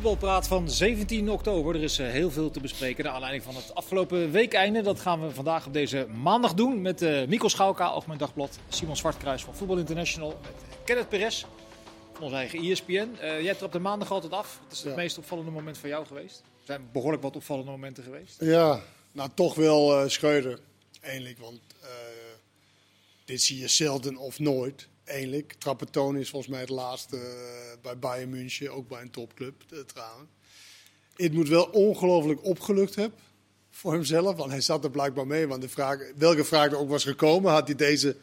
voetbalpraat van 17 oktober. Er is eh, heel veel te bespreken naar aanleiding van het afgelopen weekeinde. Dat gaan we vandaag op deze maandag doen met uh, Mikkel Schauka, Algemeen Dagblad. Simon Zwartkruis van Voetbal International. Met Kenneth Perez van onze eigen ESPN. Uh, jij trapt de maandag altijd af. Wat is het ja. meest opvallende moment voor jou geweest? Er zijn behoorlijk wat opvallende momenten geweest. Ja, nou toch wel uh, Schreuder. Eindelijk, want dit zie je zelden of nooit eindelijk. Trappetoon is volgens mij het laatste uh, bij Bayern München, ook bij een topclub uh, trouwens. Het moet wel ongelooflijk opgelukt hebben voor hemzelf, want hij zat er blijkbaar mee. Want de vraag, welke vraag er ook was gekomen, had hij deze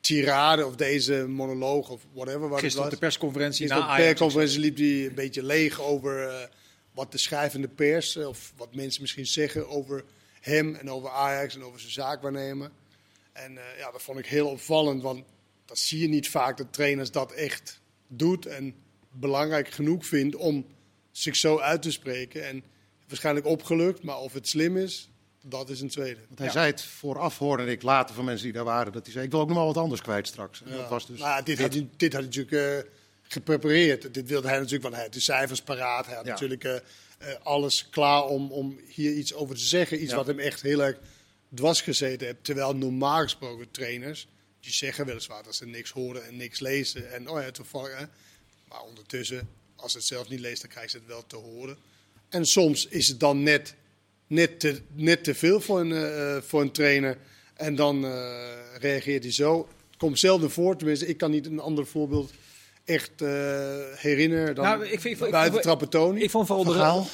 tirade of deze monoloog of whatever. Wat Gisteren op de persconferentie Gisteren na op de persconferentie liep hij een beetje leeg over uh, wat de schrijvende pers, of wat mensen misschien zeggen over hem en over Ajax en over zijn zaakwaarnemer. En uh, ja, dat vond ik heel opvallend, want dat zie je niet vaak dat trainers dat echt doet en belangrijk genoeg vindt om zich zo uit te spreken. En waarschijnlijk opgelukt, maar of het slim is, dat is een tweede. Want hij ja. zei het vooraf, hoorde ik later van mensen die daar waren, dat hij zei, ik wil ook nog wel wat anders kwijt straks. Ja. Dat was dus maar dit, had hij, dit had hij natuurlijk uh, geprepareerd. Dit wilde hij natuurlijk, want hij had de cijfers paraat. Hij had ja. natuurlijk uh, uh, alles klaar om, om hier iets over te zeggen. Iets wat hem echt heel erg dwars gezeten heeft. Terwijl normaal gesproken trainers die zeggen weliswaar dat ze niks horen en niks lezen. En oh ja, toevallig. Hè? Maar ondertussen, als ze het zelf niet leest, dan krijgen ze het wel te horen. En soms is het dan net, net, te, net te veel voor een, uh, voor een trainer. En dan uh, reageert hij zo. Het komt zelden voor, tenminste, ik kan niet een ander voorbeeld echt uh, herinneren dan nou, ik vind, ik, buiten Trappetoni. Ik vond vooral de verhaal.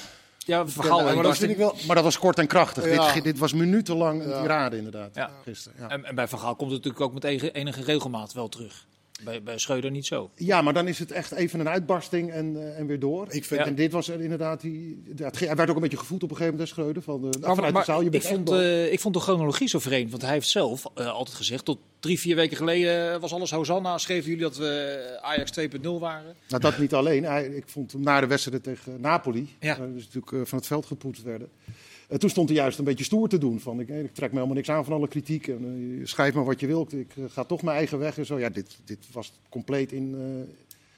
Ja, verhaal. Ja, maar, dat vind ik wel... maar dat was kort en krachtig. Ja. Dit, dit, was minutenlang een tirade inderdaad. Ja. Gisteren, ja. En, en, bij Verhaal komt het natuurlijk ook met enige, enige regelmaat wel terug. Bij, bij Schreuder niet zo. Ja, maar dan is het echt even een uitbarsting en, uh, en weer door. Ik vind, En dit was er inderdaad... Die, het, hij werd ook een beetje gevoed op een gegeven moment, Schreuder. Van, uh, maar, vanuit maar, de zaal, je ik, vond, uh, ik vond de chronologie zo vreemd. Want hij heeft zelf uh, altijd gezegd... tot drie, vier weken geleden was alles Hosanna. Schreven jullie dat we Ajax 2.0 waren? Nou, dat niet alleen. Hij, ik vond hem na de wedstrijd tegen Napoli... Ja. dus natuurlijk van het veld gepoetst werden... Uh, toen stond hij juist een beetje stoer te doen. Van ik, trek me helemaal niks aan van alle kritiek. En, uh, schrijf maar wat je wilt. Ik uh, ga toch mijn eigen weg. En zo. Ja, dit, dit was compleet in,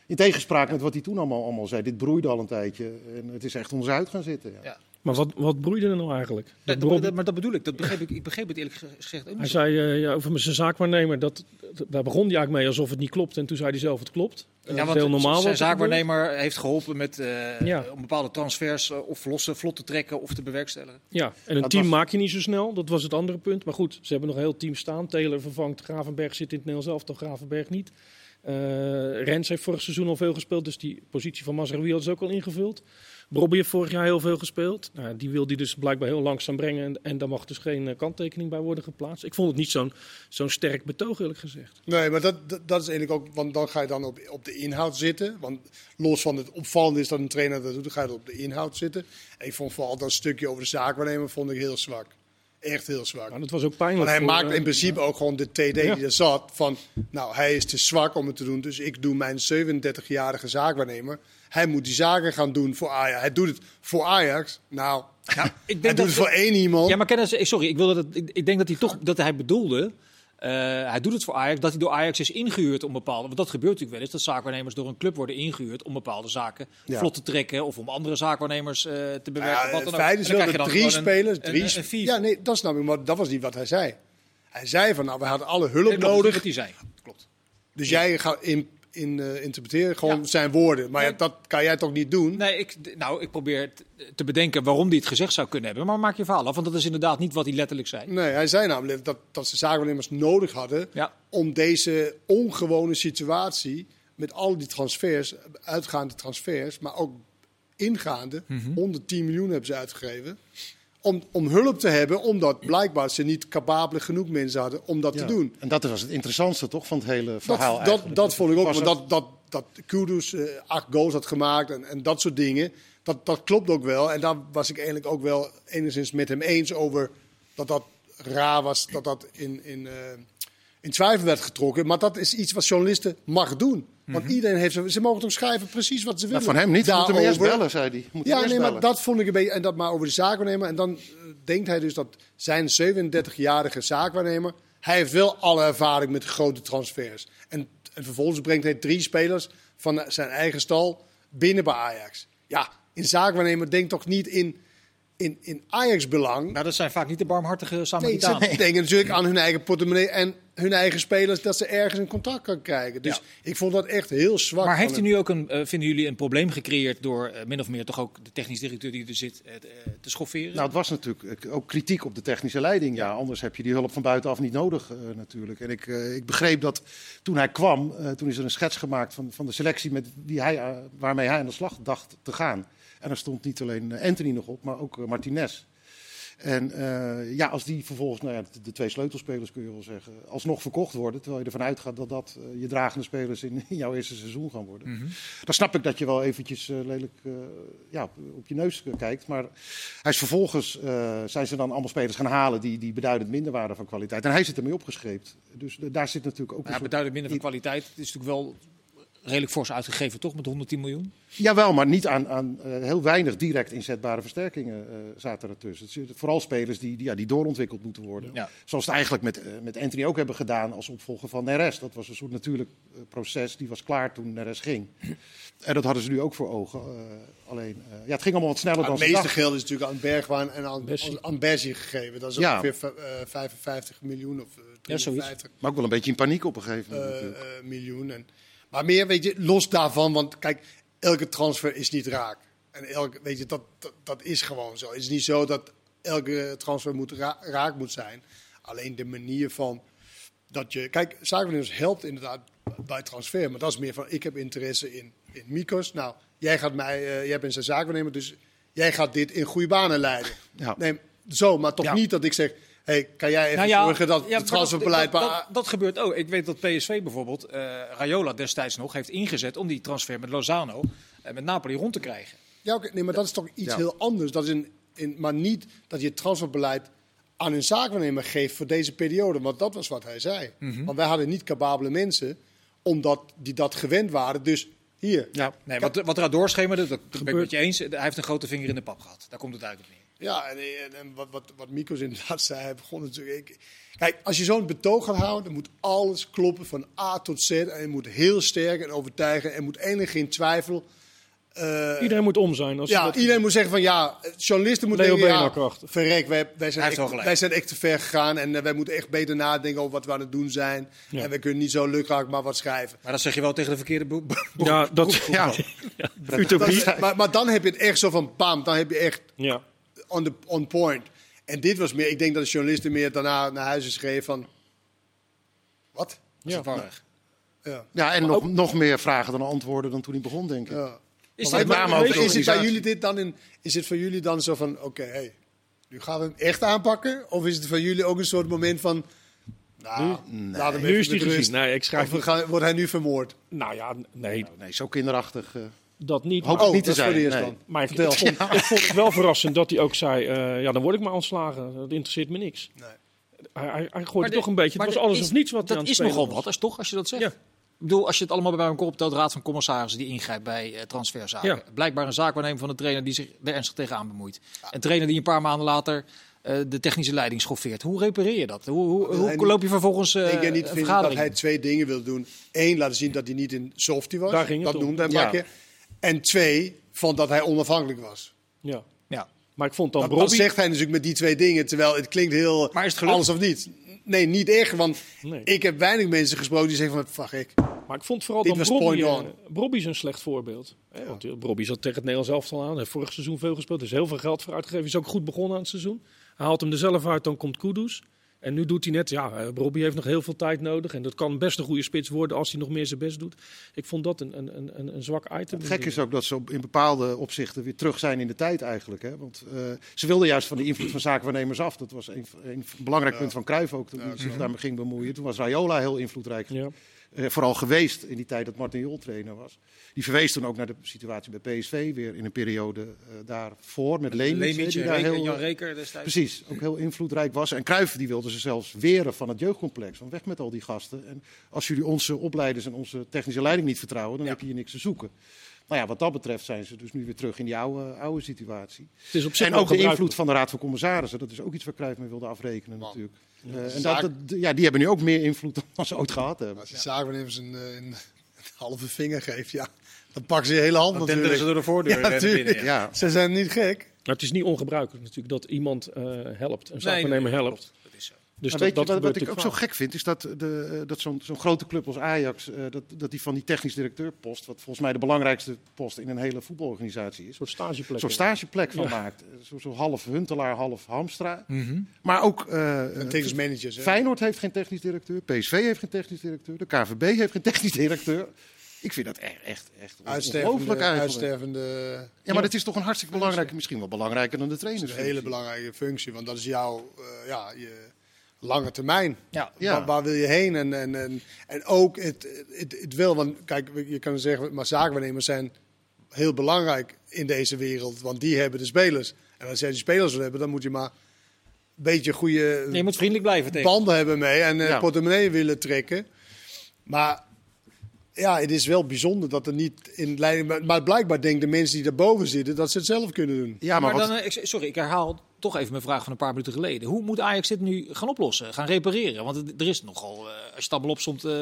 in tegenspraak met wat hij toen allemaal, allemaal zei. Dit broeide al een tijdje. En het is echt ons uit gaan zitten. Ja. Maar wat, wat broeide er nou eigenlijk? Dat dat, dat, maar dat bedoel ik. Dat begreep ik. Ik begreep het eerlijk gezegd ook Hij zei uh, ja, over zijn zaakwaarnemer. Dat, daar begon hij eigenlijk mee alsof het niet klopt. En toen zei hij zelf het klopt. Ja, want heel normaal zijn zaakwaarnemer heeft geholpen met uh, ja. om bepaalde transfers uh, of losse vlot te trekken of te bewerkstelligen. Ja, en een dat team was... maak je niet zo snel. Dat was het andere punt. Maar goed, ze hebben nog een heel team staan. Taylor vervangt Gravenberg, zit in het Nederlands elftal, Gravenberg niet. Uh, Rens heeft vorig seizoen al veel gespeeld, dus die positie van Mazraoui had ze ook al ingevuld. Robbie heeft vorig jaar heel veel gespeeld. Nou, die wil die dus blijkbaar heel langzaam brengen. En, en daar mag dus geen uh, kanttekening bij worden geplaatst. Ik vond het niet zo'n zo'n sterk betoog, eerlijk gezegd. Nee, maar dat, dat, dat, is eigenlijk ook. Want dan ga je dan op, op de inhoud zitten. Want los van het opvallende is dat een trainer dat doet, dan ga je op de inhoud zitten. En ik vond vooral dat stukje over de zaakwaarnemer vond ik heel zwak. Echt heel zwak. Maar dat was ook pijnlijk. Want hij voor, maakt in principe ja. ook gewoon de TD die er zat. Van, nou, hij is te zwak om het te doen. Dus ik doe mijn 37-jarige zaakwaarnemer. Hij moet die zaken gaan doen voor Ajax. Hij doet het voor Ajax. Nou, ja, ik denk hij doet het voor één iemand. Ja, maar kennis, sorry, ik, wilde dat, ik, ik denk dat hij toch dat hij bedoelde. Uh, hij doet het voor Ajax, dat hij door Ajax is ingehuurd om bepaalde. Want dat gebeurt natuurlijk wel eens, dat zaakwaarnemers door een club worden ingehuurd om bepaalde zaken ja. vlot te trekken of om andere zaakwaarnemers uh, te bewerken. Ja, wat dan het feit is wel dat drie spelers, een, drie een, een, Ja, nee, dat snap ik, maar dat was niet wat hij zei. Hij zei van, nou, we hadden alle hulp nee, nodig. Wat hij zei, klopt. Dus jij gaat in in uh, interpreteren, gewoon ja. zijn woorden. Maar ja, dat kan jij toch niet doen? Nee, ik, nou, ik probeer te bedenken waarom hij het gezegd zou kunnen hebben. Maar maak je verhaal af, want dat is inderdaad niet wat hij letterlijk zei. Nee, hij zei namelijk dat, dat ze zakenwaarnemers nodig hadden ja. om deze ongewone situatie met al die transfers, uitgaande transfers, maar ook ingaande, mm -hmm. 110 miljoen hebben ze uitgegeven. Om, om, hulp te hebben, omdat blijkbaar ze niet capabele genoeg mensen hadden om dat ja. te doen. En dat was het interessantste toch van het hele verhaal Dat, dat, dat vond ik ook, want dat, dat, dat Kudus uh, acht goals had gemaakt en, en dat soort dingen, dat, dat klopt ook wel. En daar was ik eigenlijk ook wel enigszins met hem eens over dat dat raar was, dat dat in, in, uh, in twijfel werd getrokken. Maar dat is iets wat journalisten mag doen. Want mm -hmm. iedereen heeft ze, ze mogen toch schrijven precies wat ze willen. Nou, van hem niet. Daarover. Moet hem eerst bellen, zei hij. Moet ja, nee, bellen. maar dat vond ik een beetje. En dat maar over de zaakwaarnemer. En dan uh, denkt hij dus dat zijn 37-jarige zaakwaarnemer. Hij heeft wel alle ervaring met grote transfers. En, en vervolgens brengt hij drie spelers van zijn eigen stal binnen bij Ajax. Ja, in zaakwaarnemer denkt toch niet in, in, in Ajax-belang. Nou, dat zijn vaak niet de barmhartige Samaritanen. Nee, ze denken natuurlijk aan hun eigen portemonnee en hun eigen spelers dat ze ergens een contact kan krijgen. Dus ik vond dat echt heel zwak. Maar heeft u nu ook een, uh, vinden jullie een probleem gecreëerd door uh, min of meer toch ook de technisch directeur die er zit uh, te schofferen? Nou, het was natuurlijk ook kritiek op de technische leiding. Ja, anders heb je die hulp van buitenaf niet nodig natuurlijk. En ik, ik begreep dat toen hij kwam, toen is er een schets gemaakt van, van de selectie met wie hij, waarmee hij aan de slag dacht te gaan. En er stond niet alleen Anthony nog op, maar ook Martinez. En uh, ja, als die vervolgens, nou ja, de, twee sleutelspelers kun je wel zeggen, alsnog verkocht worden, terwijl je ervan uitgaat dat dat uh, je dragende spelers in, in, jouw eerste seizoen gaan worden. Mm -hmm. Dan snap ik dat je wel eventjes uh, lelijk ja, op, op, je neus kijkt. Maar hij is vervolgens, zijn ze dan allemaal spelers gaan halen die, die beduidend minder waren van kwaliteit. En hij zit ermee opgeschreven. Dus daar zit natuurlijk ook... Ja, beduidend minder van kwaliteit, het is natuurlijk wel redelijk fors uitgegeven, toch? Met 110 miljoen? Jawel, maar niet aan, aan uh, heel weinig direct inzetbare versterkingen uh, zaten ertussen. Het vooral spelers die, die, ja, die doorontwikkeld moeten worden. Ja. Zoals het eigenlijk met, uh, met Anthony ook hebben gedaan als opvolger van Neres. Dat was een soort natuurlijk proces, die was klaar toen Neres ging. en dat hadden ze nu ook voor ogen. alleen, ja, het ging allemaal wat sneller maar dan Het meeste geld is natuurlijk aan Bergwijn en aan Bessie, aan Bessie gegeven. Dat is ja. ongeveer 55 miljoen of 52. Ja, maar ook wel een beetje in paniek op een gegeven moment. miljoen en... Maar meer, weet je, los daarvan, want kijk, elke transfer is niet raak. En elke, weet je, dat, dat, dat is gewoon zo. Het is niet zo dat elke transfer moet raak moet zijn. Alleen de manier van dat je. Kijk, zakenvernemers helpt inderdaad bij transfer. Maar dat is meer van: ik heb interesse in, in Mikos. Nou, jij gaat mij, uh, jij bent zijn zaakwaarnemer, dus jij gaat dit in goede banen leiden. Ja. Nee, zo, maar toch niet dat ik zeg: hey, kan jij even nou ja, zorgen dat ja, het transferbeleid... Dat, dat, dat, gebeurt ook. Ik weet dat PSV bijvoorbeeld, uh, Rayola destijds nog, heeft ingezet om die transfer met Lozano en met Napoli rond te krijgen. Ja, okay, nee, maar dat is toch iets heel anders. Dat is in, in, maar niet dat je het transferbeleid aan een zaakwaarnemer geeft voor deze periode. Want dat was wat hij zei. Mm -hmm. Want wij hadden niet capabele mensen, omdat die dat gewend waren. Dus hier. Ja, nee, wat, wat er doorschemerde, dat, dat ben ik met je eens. Hij heeft een grote vinger in de pap gehad. Daar komt het uit op neer. Ja, en, en, wat, wat, wat Mikos inderdaad zei, hij begon natuurlijk... kijk, als je zo'n betoog gaat houden, dan moet alles kloppen van A tot Z. En je moet heel sterk en overtuigen. En moet enig geen twijfel... Uh, iedereen moet om zijn. Als ja, dat... iedereen moet zeggen van ja, journalisten moeten Leo denken, ja, verrek, wij, wij, zijn echt, wij zijn echt te ver gegaan en uh, wij moeten echt beter nadenken over wat we aan het doen zijn. Ja. En we kunnen niet zo lukraak maar wat schrijven. Maar dat zeg je wel tegen de verkeerde boek. Ja, dat, ja. ja. Utopie. maar, maar dan heb je het echt zo van bam, dan heb je echt ja on, the, on point. En dit was meer, ik denk dat de journalisten meer daarna naar huis schreef van, wat? Ja. Ja. ja, en nog, nog meer vragen dan antwoorden dan toen hij begon, denk ik. Ja. Is, het, maar, is het bij jullie dit dan in, is het voor jullie dan zo van, oké, okay, hey, nu gaan we hem echt aanpakken? Of is het voor jullie ook een soort moment van, nou, nee. laat hem nu is hij gezien. Nee, ik schrijf of gaan, wordt hij nu vermoord? Nou ja, nee. Nou, nee, zo kinderachtig. Uh dat niet. Hoop oh, niet te zijn. Nee. Maar ik, ik, vond, ik, vond, het wel verrassend dat hij ook zei: uh, ja, dan word ik maar ontslagen. Dat interesseert me niks. Nee. Hij, hij, hij gooide toch een beetje. Het was alles is, of niets wat Dat is nogal wat, is toch, als je dat zegt. Ja. Ik bedoel, als je het allemaal bij elkaar optelt, raad van commissarissen die ingrijpt bij uh, transferzaken. Ja. Blijkbaar een zaakwaarnemer van de trainer die zich er ernstig tegenaan bemoeit. Een trainer die een paar maanden later uh, de technische leiding schoffeert. Hoe repareer je dat? Hoe, hoe, hoe loop je vervolgens uh, Ik denk niet vind dat hij twee dingen wil doen. Eén, laten zien dat hij niet in softie was. Daar ging dat noemde hij ja. En twee, vond dat hij onafhankelijk was. Ja. ja. Maar ik vond dan dat, zegt hij natuurlijk met die twee dingen, terwijl het klinkt heel maar is het alles of niet. Nee, niet echt, want nee. ik heb weinig mensen gesproken die zeggen van, fuck ik. Maar ik vond vooral Dit dat Bobby, uh, Bobby is een slecht voorbeeld. Ja. Want Bobby zat tegen het Nederlands elftal aan. Hij heeft vorig seizoen veel gespeeld. Er is heel veel geld voor uitgegeven. Is ook goed begonnen aan het seizoen. Hij haalt hem er zelf uit, dan komt Kudus. En nu doet hij net, ja, uh, Robbie heeft nog heel veel tijd nodig. En dat kan best een goede spits worden als hij nog meer zijn best doet. Ik vond dat een, een, een, een zwak item. Het gek is ook dat ze in bepaalde opzichten weer terug zijn in de tijd eigenlijk. Hè? Want uh, ze wilden juist van de invloed van zakenwaarnemers af. Dat was een, een belangrijk ja. punt van Cruijff ook, toen hij zich daarmee ging bemoeien. Toen was Rayola heel invloedrijk. Ja. Uh, vooral geweest in die tijd dat Martin Jol trainer was. Die verwees toen ook naar de situatie bij PSV, weer in een periode uh, daarvoor met Leemits. die daar heel, Jan Reker destijds. Precies, ook heel invloedrijk was. En Cruijff die wilde ze zelfs weren van het jeugdcomplex. Van weg met al die gasten. En als jullie onze opleiders en onze technische leiding niet vertrouwen, dan ja. heb je hier niks te zoeken. Nou ja, wat dat betreft zijn ze dus nu weer terug in die oude, oude situatie. Het is op zich en ook de invloed van de Raad van Commissarissen. Dat is ook iets waar Cruijff mee wilde afrekenen Man. natuurlijk. Ja, uh, en dat, dat, ja, die hebben nu ook meer invloed dan ze ooit gehad hebben. Als je ja. zaken een, een halve vinger geeft, ja, dan pakken ze je hele hand Dan natuurlijk. ze door de voordeur Ja, binnen. Ja. Ja, Ze zijn niet gek. Maar het is niet ongebruikelijk natuurlijk dat iemand eh, helpt, een Nee, zaakwaarnemer nee, helpt. klopt. Dat is zo. Dus dat, weet je, dat wat, ik ook zo gek vind, is dat, de, dat zo'n zo'n grote club als Ajax, eh, dat, dat die van die technisch directeurpost, wat volgens mij de belangrijkste post in een hele voetbalorganisatie is, soort stageplek. zo'n stageplek van Ja. maakt. Zo, zo half Huntelaar, half Hamstra. Mhm. Maar ook eh, En technisch managers. hè. Feyenoord heeft geen technisch directeur, PSV heeft geen technisch directeur, de KVB heeft geen technisch directeur. Ik vind dat echt, echt, echt Uitstervende, uitstervende Ja, maar dat is toch een hartstikke belangrijke, misschien wel belangrijker dan de trainers. een hele belangrijke functie. Want dat is jouw eh, ja, je lange termijn. Ja. Ja. Waar, waar wil je heen? En, en, en, en ook het, het, het wil, want kijk, je kan zeggen, maar zaakwaarnemers zijn heel belangrijk in deze wereld. Want die hebben de spelers. En als jij die spelers wil hebben, dan moet je maar een beetje goede Je moet vriendelijk blijven tegen. banden hebben mee en Ja. portemonnee willen trekken. Maar ja, het is wel bijzonder dat er niet in leiding... maar- blijkbaar denken de mensen die daarboven zitten dat ze het zelf kunnen doen. Ja, maar, maar wat, dan, eh, sorry, ik herhaal toch even mijn vraag van een paar minuten geleden. Hoe moet Ajax dit nu gaan oplossen, gaan repareren? Want het- er is nogal, eh, als je allemaal opzomt, eh,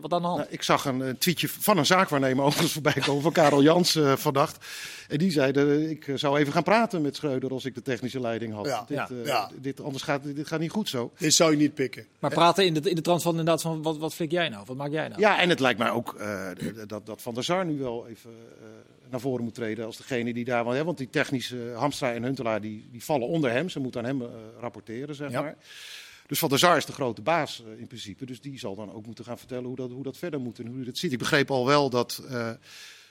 wat aan de hand. Nou, ik zag een, eh, tweetje van een zaakwaarnemer overigens voorbij komen van Karel Jans eh, vannacht. En die zei, ik zou even gaan praten met Schreuder als ik de technische leiding had. Ja, dit, ja, eh. Dit, anders gaat dit gaat niet goed zo. Dit zou je niet pikken. Maar praten in de, in de trant van inderdaad van, wat, wat flik jij nou? Wat maak jij nou? Ja, en het lijkt mij ook eh, dat, dat Van der Sar nu wel even eh, naar voren moet treden als degene die daar... Hè, want die technische Hamstra en Huntelaar die, die vallen onder hem. Ze moeten aan hem eh, rapporteren, zeg Ja. maar. Dus Van der Sar is de grote baas eh, in principe. Dus die zal dan ook moeten gaan vertellen hoe dat, hoe dat verder moet en hoe hij dat ziet. Ik begreep al wel dat... eh,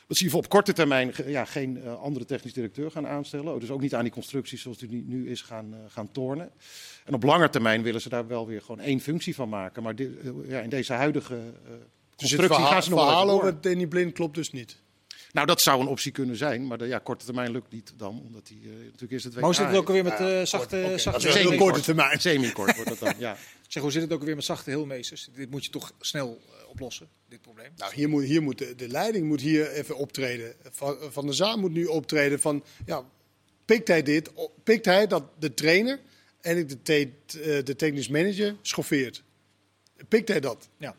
dat hier voor op korte termijn ja, geen eh, andere technisch directeur gaan aanstellen. Oh, Dus ook niet aan die constructie zoals die nu- is gaan, eh, gaan tornen. En op lange termijn willen ze daar wel weer gewoon één functie van maken. Maar dit, eh, ja, in deze huidige eh, Dus het constructie verhaal, gaan ze nog wel verhaal over. Danny Blind klopt dus niet. Nou, dat zou een optie kunnen zijn. Maar de ja, korte termijn lukt niet dan. Omdat die, eh, natuurlijk is het WK. Maar hoe zit het ook alweer met Ja, eh, zachte, zachte heel korte termijn. Semi-kort wordt dat dan, ja. Ik zeg, hoe zit het ook alweer met zachte heelmeesters? Dit moet je toch snel eh, oplossen, dit probleem. Nou, hier moet, hier moet de, de leiding moet hier even optreden. Van, van der Zaan moet nu optreden van, ja, pikt hij dit? Pikt hij dat de trainer en de, te, de technisch manager schoffeert? Pikt hij dat? Ja.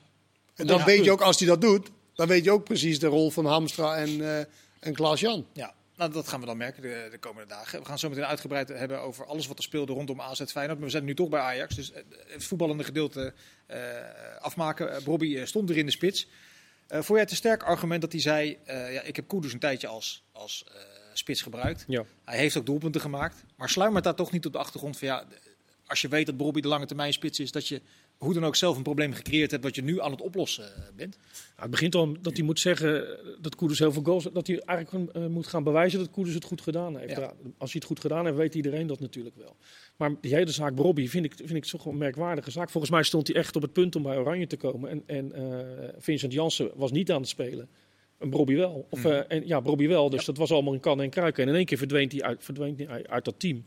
En dan Ja, weet je ook, als hij dat doet, dan weet je ook precies de rol van Hamstra en, eh en Klaas-Jan. Ja, nou, dat gaan we dan merken de, de komende dagen. We gaan zo meteen uitgebreid hebben over alles wat er speelde rondom AZ Feyenoord. Maar we zijn nu toch bij Ajax, dus eh, het voetballende gedeelte eh, afmaken. Bobby eh, stond er in de spits. Eh vond jij het een sterk argument dat hij zei, eh, ja, ik heb Koeders een tijdje als, als eh, spits gebruikt. Ja. Hij heeft ook doelpunten gemaakt. Maar sluimert daar toch niet op de achtergrond van, ja, als je weet dat Bobby de lange termijn spits is, dat je hoe dan ook zelf een probleem gecreëerd hebt wat je nu aan het oplossen eh, bent? Nou, het begint al dat hij moet zeggen dat Koeders heel veel goals... dat hij eigenlijk eh, moet gaan bewijzen dat Koeders het goed gedaan heeft. Ja. Ja, als hij het goed gedaan heeft, weet iedereen dat natuurlijk wel. Maar die hele zaak Bobby vind ik, vind ik toch wel een merkwaardige zaak. Volgens mij stond hij echt op het punt om bij Oranje te komen. En, en eh, Vincent Jansen was niet aan het spelen. En Bobby wel. Of, Mhm. en, ja, Bobby wel. Dus dat was allemaal in kan en kruiken. En in één keer verdwijnt hij uit, verdwijnt hij uit dat team.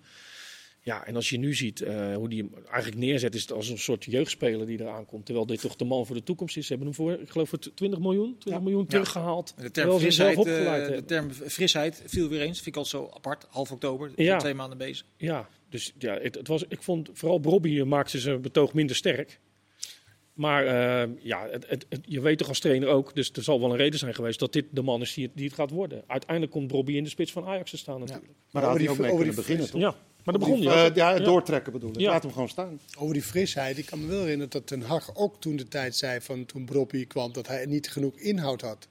Ja, en als je nu ziet eh, hoe die hem eigenlijk neerzet, is het als een soort jeugdspeler die eraan komt. Terwijl dit toch de man voor de toekomst is. Ze hebben hem voor, ik geloof, voor 20 miljoen, 20 miljoen teruggehaald. De term, frisheid, zelf opgeleid eh, de term frisheid viel weer eens. Vind ik al zo apart. Half oktober, Ja. twee maanden bezig. Ja, dus ja, het, het was, ik vond vooral Bobby maakte zijn betoog minder sterk. Maar eh, ja, het, het, het- je weet toch als trainer ook, dus er zal wel een reden zijn geweest dat dit de man is die het, die het gaat worden. Uiteindelijk komt Bobby in de spits van Ajax te staan natuurlijk. Maar had Over die- over die beginnen, toch? Ja, maar dat begon Die, hij eh, ja, het Ja. doortrekken bedoel ik. Ja. Laat hem gewoon staan. Over die frisheid, ik kan me wel herinneren dat Ten Hag ook toen de tijd zei van toen Broppi kwam dat hij niet genoeg inhoud had.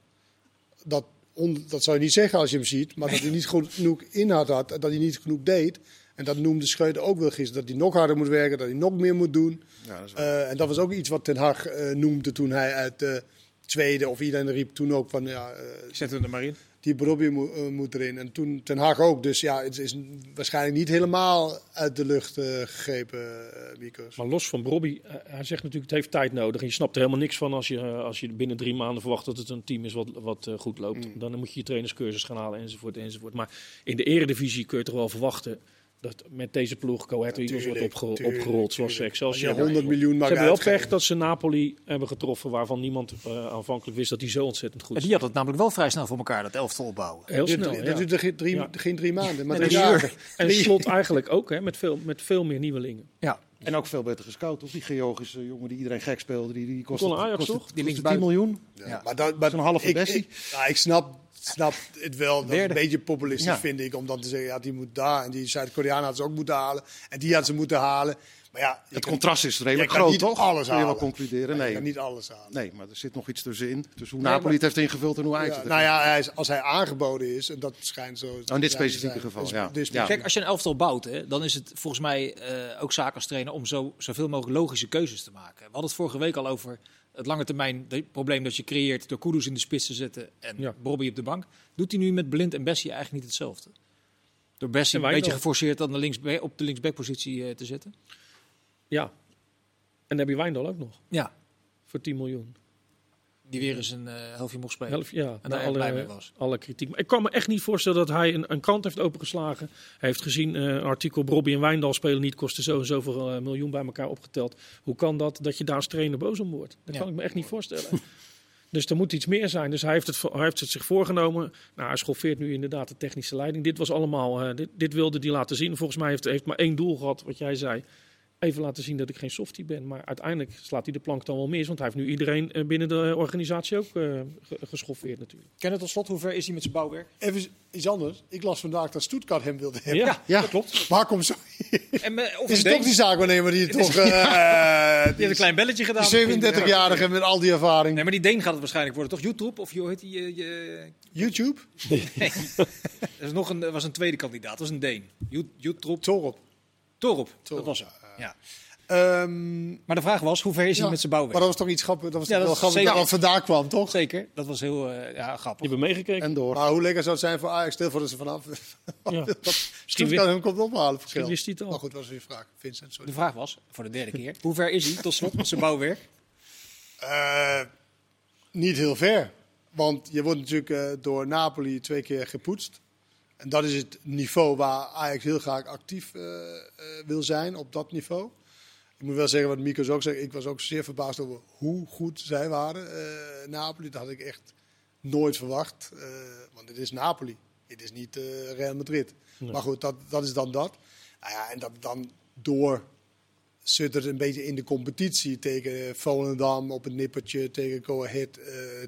Dat, on- dat zou je niet zeggen als je hem ziet, maar dat hij niet genoeg inhoud had, dat hij niet genoeg deed. En dat noemde Schreuder ook wel gisteren, dat hij nog harder moet werken, dat hij nog meer moet doen. Ja, dat is Eh, en dat was ook iets wat Ten Hag eh, noemde toen hij uit de tweede, of iedereen riep toen ook van ja, eh, Zetten we er maar in. Die moet, eh, moet erin. En toen Ten Hag ook. Dus ja, het is waarschijnlijk niet helemaal uit de lucht eh, gegrepen, eh Mikos. Maar los van Bobby, eh, hij zegt natuurlijk het heeft tijd nodig. En je snapt er helemaal niks van als je, eh, als je binnen drie maanden verwacht dat het een team is wat, wat eh, goed loopt. Mm. Dan moet je je trainerscursus gaan halen enzovoort enzovoort. Maar in de eredivisie kun je toch wel verwachten dat met deze ploeg Coët Eagles wordt opgero- tuurlijk, opgerold zoals tuurlijk. Excelsior. Als je 100 miljoen Ze mag hebben wel pech dat ze Napoli hebben getroffen waarvan niemand eh, aanvankelijk wist dat die zo ontzettend goed En is. die had het namelijk wel vrij snel voor elkaar, dat elftal opbouwen. Heel snel, ja. Dat geen drie, Ja. geen drie maanden, maar drie. En slot eigenlijk ook hè, met, veel, met veel meer nieuwelingen. Ja, En ook veel beter gescout, toch? Die Georgische jongen die iedereen gek speelde. Die, die kostte, Ajax, kostte, toch? Die links 10 miljoen. Ja, ja. Maar, dat, maar een halve ik. Ik, ja, ik snap, snap het wel. Dat een beetje populistisch vind ik. Om dan te zeggen, ja, die moet daar. En die Zuid-Koreaan had ze ook moeten halen. En die had ze moeten halen. Maar ja, het contrast is redelijk groot, toch? Alles Kun je wel concluderen? Nee, je kan niet alles halen. Nee, maar er zit nog iets tussenin. Dus hoe Napoli het heeft ingevuld en hoe Ajax ja, het Nou ja, hij is, als hij aangeboden is, en dat schijnt zo. Oh, in dit specifieke geval, ja. Kijk, als je een elftal bouwt, hè, dan is het volgens mij uh, ook zaak als trainer om zo, zoveel mogelijk logische keuzes te maken. We hadden het vorige week al over het lange termijn probleem dat je creëert door Kudus in de spits te zetten en ja. Bobby op de bank. Doet hij nu met Blind en Bessie eigenlijk niet hetzelfde? Door Bessie een beetje geforceerd aan de links, op de linksbackpositie uh, te zetten? Ja. En dan heb je Wijndal ook nog. Ja. Voor 10 miljoen. Die weer eens een uh, helftje mocht spelen. Helft, ja, en daar alle, blij mee was. alle kritiek. Maar ik kan me echt niet voorstellen dat hij een, een krant heeft opengeslagen. Hij heeft gezien, uh, een artikel Robbie en Wijndal spelen niet, kosten zo en zoveel uh, miljoen bij elkaar opgeteld. Hoe kan dat, dat je daar als trainer boos om wordt? Dat ja. kan ik me echt niet voorstellen. dus er moet iets meer zijn. Dus hij heeft het, hij heeft het zich voorgenomen. Nou, hij schoffeert nu inderdaad de technische leiding. Dit was allemaal, dit, dit wilde hij laten zien. Volgens mij heeft heeft maar één doel gehad, wat jij zei even laten zien dat ik geen softie ben. Maar uiteindelijk slaat hij de plank dan wel mis. Want hij heeft nu iedereen binnen de organisatie ook uh, geschoffeerd natuurlijk. Ken het tot slot, hoe ver is hij met zijn bouwwerk? Even iets anders. Ik las vandaag dat Stuttgart hem wilde hebben. Ja, ja. dat klopt. Waar komt zo? En, uh, is het toch die zaakwaarnemer die het toch... Uh, ja. die heeft een klein belletje gedaan. 37-jarige met al die ervaring. Nee, maar die Deen gaat het waarschijnlijk worden. Toch YouTube? Of hoe heet die? YouTube? Nee. er is nog een, was een tweede kandidaat. Dat was een Deen. YouTube. Torop. Torop. Dat was. Ja. Um, maar de vraag was, hoe ver is hij ja, met zijn bouwwerk? Maar dat was toch iets grappig? Dat was ja, toch wel grappig zeker, dat vandaag kwam, toch? Zeker, dat was heel uh, ja, grappig. Je hebt meegekeken. En door. Maar hoe lekker zou het zijn voor Ajax? Stel voor dat ze vanaf... Ja. Misschien kan hem komt ophalen. Misschien wist hij het al. Maar goed, was weer vraag. Vincent, sorry. De vraag was, voor de derde keer, hoe ver is hij tot slot met zijn bouwwerk? Uh, niet heel ver. Want je wordt natuurlijk uh, door Napoli twee keer gepoetst. En dat is het niveau waar Ajax heel graag actief uh, uh, wil zijn, op dat niveau. Ik moet wel zeggen wat Mikos ook zegt. Ik was ook zeer verbaasd over hoe goed zij waren. Uh, Napoli, dat had ik echt nooit verwacht. want het is Napoli. Het is niet Real Madrid. Nee. Maar goed, dat, dat is dan dat. Nou ja, en dat dan door Sutter een beetje in de competitie tegen Volendam op een nippertje, tegen Go Ahead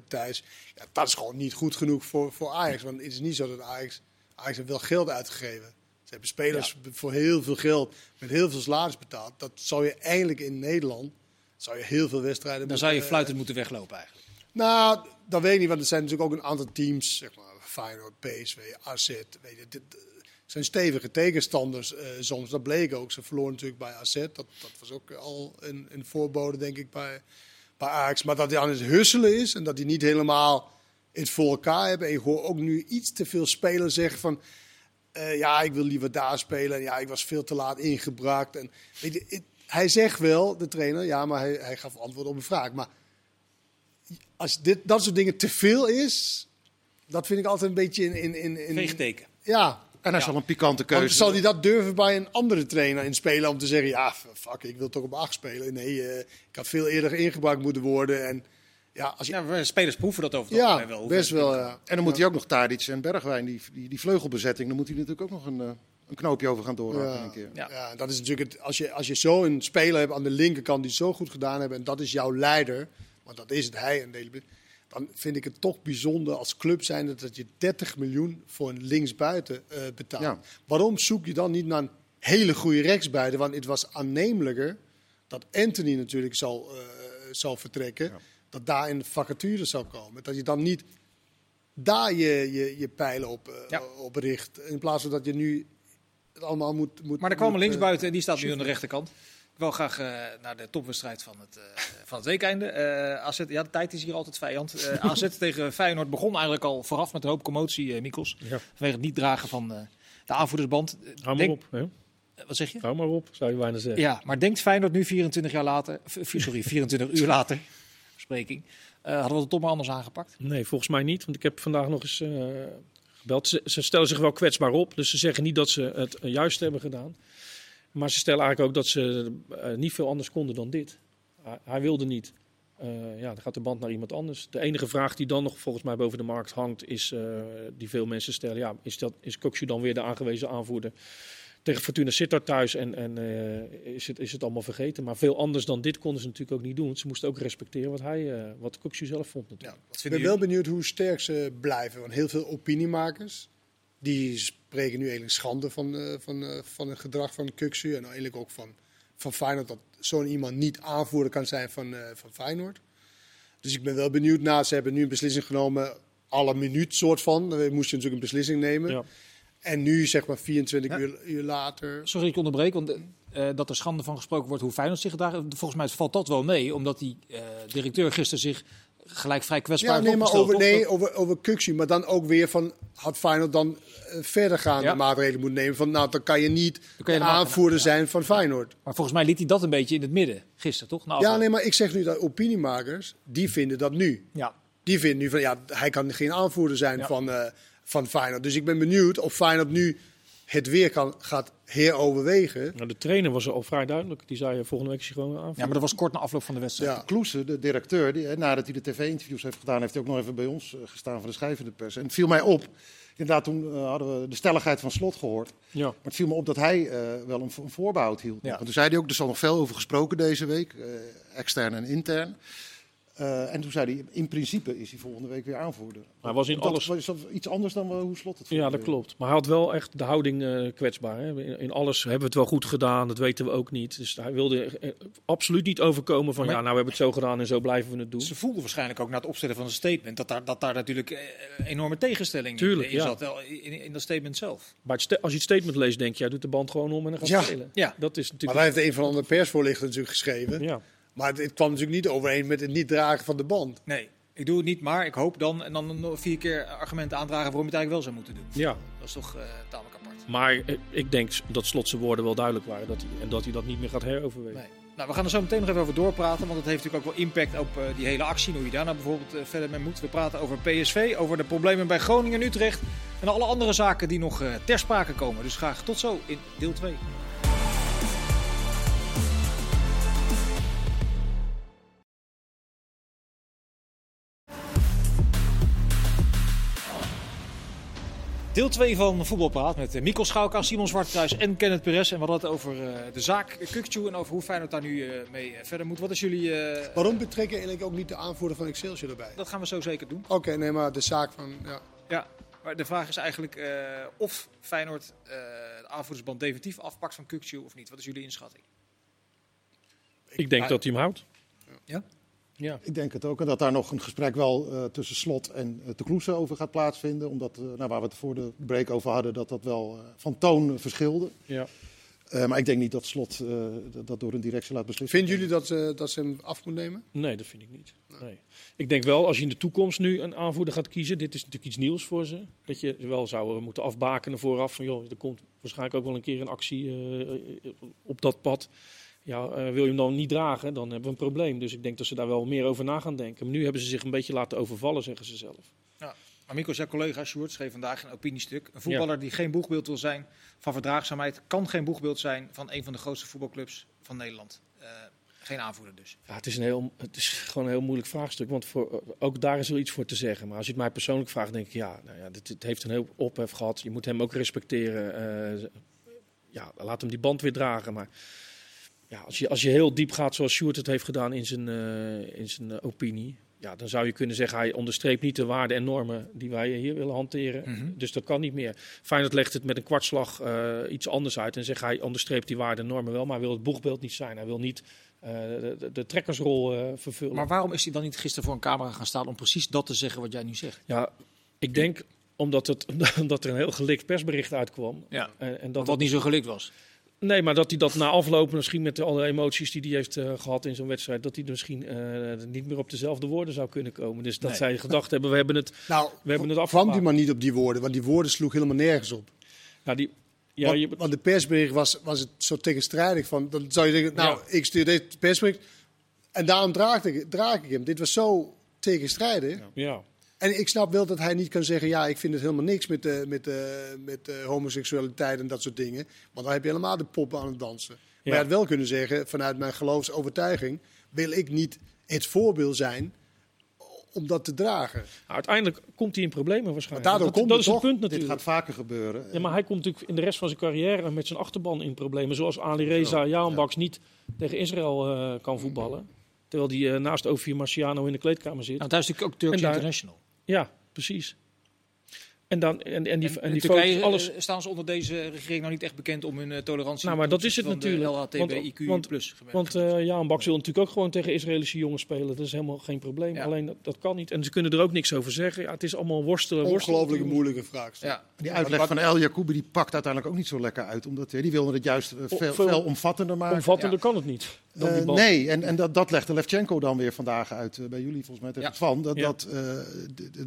thuis. Ja, dat is gewoon niet goed genoeg voor, voor Ajax. Want het is niet zo dat Ajax... Ajax heeft wel geld uitgegeven. Ze hebben spelers ja. voor heel veel geld, met heel veel salaris betaald. Dat zou je eigenlijk in Nederland, zou je heel veel wedstrijden... Dan moeten, zou je fluitend uh, moeten weglopen eigenlijk. Nou, dat weet ik niet, want er zijn natuurlijk ook een aantal teams, zeg maar, Feyenoord, PSV, AZ, weet je, dit, zijn stevige tegenstanders uh, soms. Dat bleek ook. Ze verloren natuurlijk bij AZ. Dat, dat was ook al een, een voorbode, denk ik, bij, bij Ajax. Maar dat hij aan het husselen is en dat hij niet helemaal het voor elkaar hebben. En je hoort ook nu iets te veel spelers zeggen van... Uh, ja, ik wil liever daar spelen. Ja, ik was veel te laat ingebracht. En, weet je, het, hij zegt wel, de trainer, ja, maar hij, hij gaf antwoord op een vraag. Maar als dit, dat soort dingen te veel is, dat vind ik altijd een beetje in... in, in, in Veegteken. Ja. En hij ja. zal een pikante keuze. Want zal hij dat durven bij een andere trainer in spelen om te zeggen... Ja, fuck, ik wil toch op acht spelen. Nee, uh, ik had veel eerder ingebracht moeten worden. En ja, als je... ja, spelers proeven dat over het ja, wel. best wel, ja. En dan moet hij ook nog Tadic en Bergwijn, die, die, die vleugelbezetting, dan moet hij natuurlijk ook nog een, uh, een knoopje over gaan doorhakken ja. een keer. Ja. ja, dat is natuurlijk het. Als je, als je zo een speler hebt aan de linkerkant die zo goed gedaan hebben en dat is jouw leider, want dat is het hij en dan vind ik het toch bijzonder als club zijnde dat je 30 miljoen voor een linksbuiten uh, betaalt. Ja. Waarom zoek je dan niet naar een hele goede rechtsbuiten? Want het was aannemelijker dat Anthony natuurlijk zal, uh, zal vertrekken. Ja dat daar in de vacature zou komen. Dat je dan niet daar je, je, je pijlen op, uh, ja. op richt. In plaats van dat je nu het allemaal moet... moet maar er kwam een linksbuiten en die staat nu aan de rechterkant. Ik wil graag uh, naar de topwedstrijd van het, uh, van het weekeinde. Uh, AZ, ja, de tijd is hier altijd vijand. AZ tegen Feyenoord begon eigenlijk al vooraf met een hoop commotie, Mikos. Ja. Vanwege het niet dragen van de aanvoerdersband. Hou maar op. Hè? Wat zeg je? Hou maar op, zou je bijna zeggen. Ja, maar denkt Feyenoord nu 24 jaar later, sorry, 24 uur later Uh, hadden we het toch maar anders aangepakt? Nee, volgens mij niet. Want ik heb vandaag nog eens uh, gebeld. Ze, stellen zich wel kwetsbaar op. Dus ze zeggen niet dat ze het juist hebben gedaan. Maar ze stellen eigenlijk ook dat ze uh, niet veel anders konden dan dit. Hij, wilde niet. ja, dan gaat de band naar iemand anders. De enige vraag die dan nog volgens mij boven de markt hangt, is die veel mensen stellen. Ja, is, dat, is dan weer de aangewezen aanvoerder tegen Fortuna Sittard thuis en, en uh, is, het, is het allemaal vergeten. Maar veel anders dan dit konden ze natuurlijk ook niet doen. Ze moesten ook respecteren wat hij, uh, wat Kukshu zelf vond natuurlijk. Ja, ik ben wel benieuwd hoe sterk ze blijven. Want heel veel opiniemakers, die spreken nu eigenlijk schande van, uh, van, van het gedrag van Kukshu. En eigenlijk ook van, van Feyenoord, dat zo'n iemand niet aanvoerder kan zijn van, van Feyenoord. Dus ik ben wel benieuwd. Na, ze hebben nu een beslissing genomen, alle minuut soort van. Dan moest je natuurlijk een beslissing nemen. Ja. En nu, zeg maar 24 uur, uur, later. Sorry, ik onderbreek, want uh, dat er schande van gesproken wordt hoe Feyenoord zich daar. Volgens mij valt dat wel mee, omdat die uh, directeur gisteren zich gelijk vrij kwetsbaar ja, nee, maar over, nee, over, over Kuxi, maar dan ook weer van had Feyenoord dan uh, verdergaande ja. maatregelen moeten nemen. Van nou, dan kan je niet kan je aanvoerder zijn van Feyenoord. Maar volgens mij liet hij dat een beetje in het midden gisteren, toch? Nou, ja, nee, maar ik zeg nu dat opiniemakers, die vinden dat nu. Ja. Die vinden nu van ja, hij kan geen aanvoerder zijn van, van Feyenoord. Dus ik ben benieuwd of Feyenoord nu het weer kan, gaat heroverwegen. Nou, de trainer was al vrij duidelijk. Die zei volgende week is hij gewoon aan. Ja, maar dat was kort na afloop van de wedstrijd. Ja. Kloese, de directeur, die, nadat hij de tv-interviews heeft gedaan, heeft hij ook nog even bij ons uh, gestaan van de schrijvende pers. En het viel mij op. Inderdaad, toen uh, hadden we de stelligheid van slot gehoord. Ja. Maar het viel me op dat hij uh, wel een, een voorbehoud hield. Ja. Want toen zei hij ook, er zal nog veel over gesproken deze week, extern en intern. Uh, en toen zei hij, in principe is hij volgende week weer aanvoerder. Maar was in dat alles... was iets anders dan hoe Slot het Ja, dat klopt. Maar hij had wel echt de houding uh, kwetsbaar. Hè? In, in, alles hebben we het wel goed gedaan, dat weten we ook niet. Dus hij wilde uh, absoluut niet overkomen van, maar, ja, nou we hebben het zo gedaan en zo blijven we het doen. Ze voelden waarschijnlijk ook na het opstellen van een statement dat daar, dat daar natuurlijk enorme tegenstelling Tuurlijk, in zat, wel in, in, dat statement zelf. Maar het als je het statement leest, denk je, ja, doet de band gewoon om en dan gaat ja. spelen. Ja. Dat is natuurlijk... Maar daar heeft een van de persvoorlichter natuurlijk geschreven. Ja. Maar het kwam natuurlijk niet overeen met het niet dragen van de band. Nee, ik doe het niet, maar ik hoop dan en dan nog vier keer argumenten aandragen waarom je het eigenlijk wel zou moeten doen. Ja. Dat is toch uh, tamelijk apart. Maar uh, ik denk dat slotse woorden wel duidelijk waren dat hij, en dat hij dat niet meer gaat heroverwegen. Nee. Nou, we gaan er zo meteen nog even over doorpraten, want het heeft natuurlijk ook wel impact op uh, die hele actie, hoe je daarna bijvoorbeeld verder mee moet. We praten over PSV, over de problemen bij Groningen en Utrecht en alle andere zaken die nog ter sprake komen. Dus graag tot zo in deel 2. Deel 2 van Voetbalpraat met Mikkel Schouka, Simon Zwartkruis en Kenneth Perez. En we hadden het over uh, de zaak Kukcu en over hoe Feyenoord daar nu uh, mee verder moet. Wat is jullie... Uh... Waarom betrekken eigenlijk ook niet de aanvoerder van Excelsior erbij? Dat gaan we zo zeker doen. Oké, okay, nee, maar de zaak van... Ja, ja maar de vraag is eigenlijk of Feyenoord de aanvoerdersband definitief afpakt van Kukcu of niet. Wat is jullie inschatting? Ik, Ik denk dat hij hem houdt. Ja? Ja. Ik denk het ook. En dat daar nog een gesprek wel uh, tussen Slot en uh, de Kloese over gaat plaatsvinden. Omdat, uh, nou, waar we het voor de break over hadden, dat dat wel van toon verschilde. Ja. maar ik denk niet dat Slot dat door een directie laat beslissen. Vinden jullie dat, dat ze hem af moet nemen? Nee, dat vind ik niet. Nee. Ik denk wel, als je in de toekomst nu een aanvoerder gaat kiezen, dit is natuurlijk iets nieuws voor ze. Dat je wel zou moeten afbakenen vooraf van, joh, er komt waarschijnlijk ook wel een keer een actie op dat pad. Ja, uh, wil je hem dan niet dragen, dan hebben we een probleem. Dus ik denk dat ze daar wel meer over na gaan denken. Maar nu hebben ze zich een beetje laten overvallen, zeggen ze zelf. Ja. Amico, zijn collega Sjoerd schreef vandaag een opiniestuk. Een voetballer ja. die geen boegbeeld wil zijn van verdraagzaamheid... kan geen boegbeeld zijn van een van de grootste voetbalclubs van Nederland. Uh, geen aanvoerder dus. Ja, het, is een heel, het is gewoon een heel moeilijk vraagstuk. Want voor, ook daar is wel iets voor te zeggen. Maar als je het mij persoonlijk vraagt, denk ik... ja, nou ja dit, dit heeft een heel ophef gehad. Je moet hem ook respecteren. Uh, ja, laat hem die band weer dragen. Maar ja, als, je, als je heel diep gaat zoals Sjoerd het heeft gedaan in zijn, uh, in zijn uh, opinie, ja, dan zou je kunnen zeggen hij onderstreept niet de waarden en normen die wij hier willen hanteren. Mm -hmm. Dus dat kan niet meer. Feyenoord legt het met een kwartslag uh, iets anders uit en zegt hij onderstreept die waarden en normen wel, maar hij wil het boegbeeld niet zijn. Hij wil niet de, trekkersrol vervullen. Maar waarom is hij dan niet gisteren voor een camera gaan staan om precies dat te zeggen wat jij nu zegt? Ja, ik denk omdat, het, omdat er een heel gelikt persbericht uitkwam. Ja, en, en dat wat niet zo gelikt was. Nee, maar dat hij dat na aflopen, misschien met alle emoties die hij heeft uh, gehad in zo'n wedstrijd, dat hij misschien uh, niet meer op dezelfde woorden zou kunnen komen. Dus dat nee. zij gedacht hebben, we hebben het, nou, we hebben het afgemaakt. kwam die maar niet op die woorden, want die woorden sloeg helemaal nergens op. Ja, die, ja, want, je... want de persbericht was, was het zo tegenstrijdig van, dan zou je denken, nou, ja. ik stuur deze persbericht en daarom draag ik, draag ik hem. Dit was zo tegenstrijdig. Ja. ja. En ik snap wel dat hij niet kan zeggen: ja, ik vind het helemaal niks met, uh, met, uh, met uh, homoseksualiteit en dat soort dingen. Want dan heb je helemaal de poppen aan het dansen. Ja. Maar hij had wel kunnen zeggen: vanuit mijn geloofsovertuiging wil ik niet het voorbeeld zijn om dat te dragen. Nou, uiteindelijk komt hij in problemen waarschijnlijk. Maar daardoor komt dat is het punt natuurlijk. Dit gaat vaker gebeuren. Ja, maar hij komt natuurlijk in de rest van zijn carrière met zijn achterban in problemen. Zoals Ali Reza Jaanbaks niet tegen Israël uh, kan voetballen. Terwijl hij uh, naast Ophir Marciano in de kleedkamer zit. Nou, daar is natuurlijk ook Turks International. Ja, precies. En, dan, en, en die, en, die Turkije, alles... Eh, staan ze onder deze regering nou niet echt bekend om hun uh, tolerantie? Nou, maar dat is het natuurlijk. LHTB, want, want, want uh, Jaan Bak wil natuurlijk ook gewoon tegen Israëlische jongens spelen. Dat is helemaal geen probleem. Alleen dat, dat, kan niet. En ze kunnen er ook niks over zeggen. Ja, het is allemaal worstelen. Ongelooflijk moeilijke vraag. Ja. Die uitleg van El Jacoubi die pakt uiteindelijk ook niet zo lekker uit. Omdat die wilde het juist veel, veel, omvattender maken. Omvattender kan het niet. Uh, nee, en, en dat, dat legde Levchenko dan weer vandaag uit uh, bij jullie, volgens mij tegen van. Dat, dat, uh,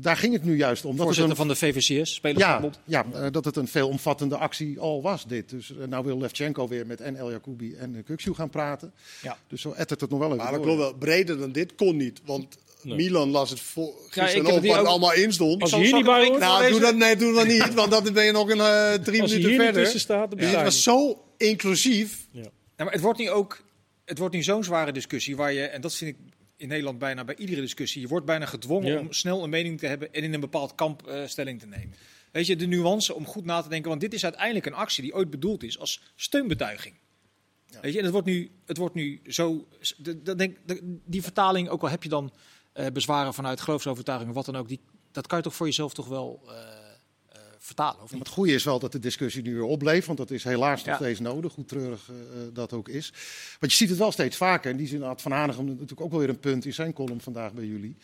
daar ging het nu juist om. Dat Voorzitter een, van de VVCS, spelersbond. Ja, ja dat het een veelomvattende actie al was, dit. Dus nou wil Levchenko weer met en El Jacoubi en Kukshu gaan praten. Ja. Dus zo ettert het nog wel even Maar dat klopt wel. Breder dan dit kon niet, want... Nee. Milan las het voor, gisteren ja, wat ook... allemaal in stond. Als je hier niet bij hoort, nou, doe dat, nee, doe dat niet, want dan ben je nog een uh, drie Als minuten verder. Staat, ja. Het was zo inclusief. Ja. Ja, maar het wordt nu ook het wordt nu zo'n zware discussie waar je, en dat vind ik in Nederland bijna bij iedere discussie, je wordt bijna gedwongen om snel een mening te hebben en in een bepaald kamp uh, stelling te nemen. Weet je, de nuance om goed na te denken, want dit is uiteindelijk een actie die ooit bedoeld is als steunbetuiging. Ja. Weet je, en het wordt nu, het wordt nu zo, de, de, denk, die vertaling, ook al heb je dan uh, bezwaren vanuit geloofsovertuiging of wat dan ook, die, dat kan je toch voor jezelf toch wel... Uh, vertalen. Of Het goede is wel dat de discussie nu weer opbleef, want dat is helaas nog steeds nodig, hoe treurig uh, dat ook is. Want je ziet het wel steeds vaker. In die zin had Van Hanegem natuurlijk ook wel weer een punt in zijn column vandaag bij jullie.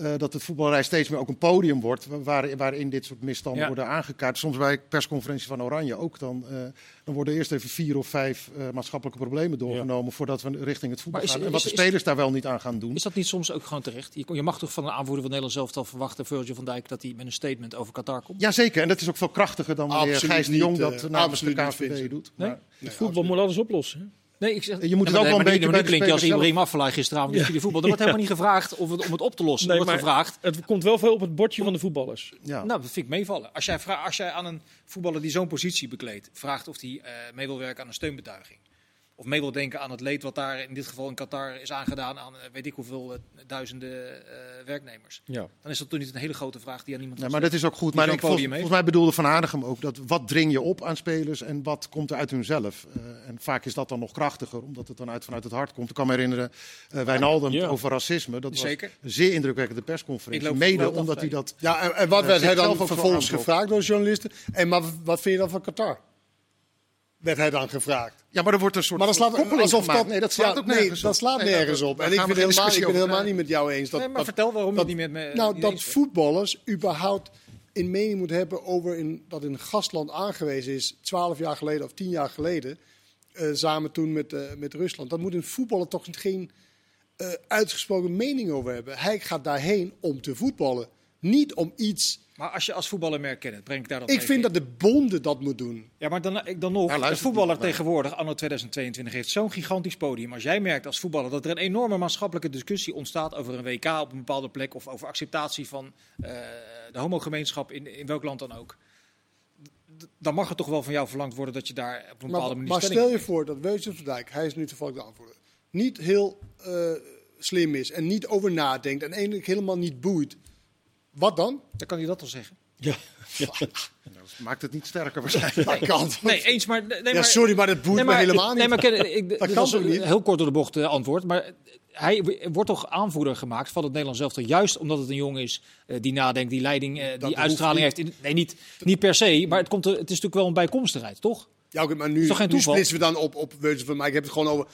Uh, dat het voetballerij steeds meer ook een podium wordt waar, waarin dit soort misstanden worden aangekaart. Soms bij persconferentie van Oranje ook. Dan, uh, dan worden eerst even vier of vijf uh, maatschappelijke problemen doorgenomen voordat we richting het voetbal is, gaan. En wat is, de spelers is, daar wel niet aan gaan doen. Is dat niet soms ook gewoon terecht? Je, je mag toch van een aanvoerder van Nederland zelf al verwachten, Virgil van Dijk, dat hij met een statement over Qatar komt? Jazeker, en dat is ook veel krachtiger dan wanneer Gijs de Jong dat namens de KVB doet. Nee? Maar, nee, voetbal moet alles oplossen. Nee, ik zeg, je moet het ook wel een beetje bij klinkt als Ibrahim Afellay gisteravond ja. de voetbal. Er wordt helemaal niet gevraagd of het, om het op te lossen. Nee, wordt gevraagd. Het komt wel veel op het bordje van de voetballers. Ja. Nou, dat vind ik meevallen. Als jij, als jij aan een voetballer die zo'n positie bekleedt, vraagt of hij uh, mee wil werken aan een steunbetuiging of mee wil denken aan het leed wat daar in dit geval in Qatar is aangedaan aan eh, weet ik hoeveel uh, duizenden uh, werknemers. Ja. Dan is dat toch niet een hele grote vraag die aan iemand. Ja, maar dat is ook goed. Maar ik, volgens, volgens mij bedoelde Van Aardigem ook dat wat dring je op aan spelers en wat komt er uit hunzelf. Uh, en vaak is dat dan nog krachtiger, omdat het dan uit, vanuit het hart komt. Ik kan me herinneren, uh, Wijnaldum ja. over racisme. Dat Zeker. was een zeer indrukwekkende persconferentie. Mede omdat hij dat. Ja, en, en wat werd hij dan vervolgens gevraagd door journalisten? En maar wat vind je dan van Qatar? Werd hij dan gevraagd. Ja, maar er wordt een soort maar dat slaat, alsof dat, nee, dat slaat ja, ook nergens nee, dat slaat nee, nergens op. En ik ben, helemaal, ik ben helemaal niet met jou eens. Dat, nee, maar dat, vertel waarom dat, je niet met me Nou, dat voetballers überhaupt een mening moeten hebben over in, dat een gastland aangewezen is, 12 jaar geleden of 10 jaar geleden, uh, samen toen met, uh, met Rusland. Dat moet een voetballer toch geen uh, uitgesproken mening over hebben. Hij gaat daarheen om te voetballen, niet om iets maar als je als voetballer merkt kennen, breng ik daar dan Ik vind dat de bonden dat moet doen. Ja, maar dan, dan nog, ja, de voetballer tegenwoordig, anno 2022, heeft zo'n gigantisch podium. Als jij merkt als voetballer dat er een enorme maatschappelijke discussie ontstaat over een WK op een bepaalde plek of over acceptatie van uh, de homogemeenschap in, in welk land dan ook. Dan mag het toch wel van jou verlangd worden dat je daar op een bepaalde maar, manier. Maar stel je voor dat Weusje van Dijk, hij is nu toevallig de aanvoerder, niet heel uh, slim is en niet over nadenkt en eigenlijk helemaal niet boeit wat dan? Dan kan hij dat al zeggen. Ja. ja. Nou, maakt het niet sterker waarschijnlijk. Nee, nee eens, maar, nee, maar... Ja, sorry, maar dat boeit nee, maar, me helemaal niet. Nee, maar ik, dat kan toch niet? Heel kort door de bocht uh, antwoord. Maar hij wordt toch aanvoerder gemaakt van het Nederlands elftal. Juist omdat het een jongen is uh, die nadenkt, die leiding, uh, die uitstraling heeft. In, nee, niet, niet per se. Maar het, komt er, het is natuurlijk wel een bijkomstigheid, toch? Ja, oké, maar nu, nu splitsen we dan op, op van mij. Ik heb het gewoon over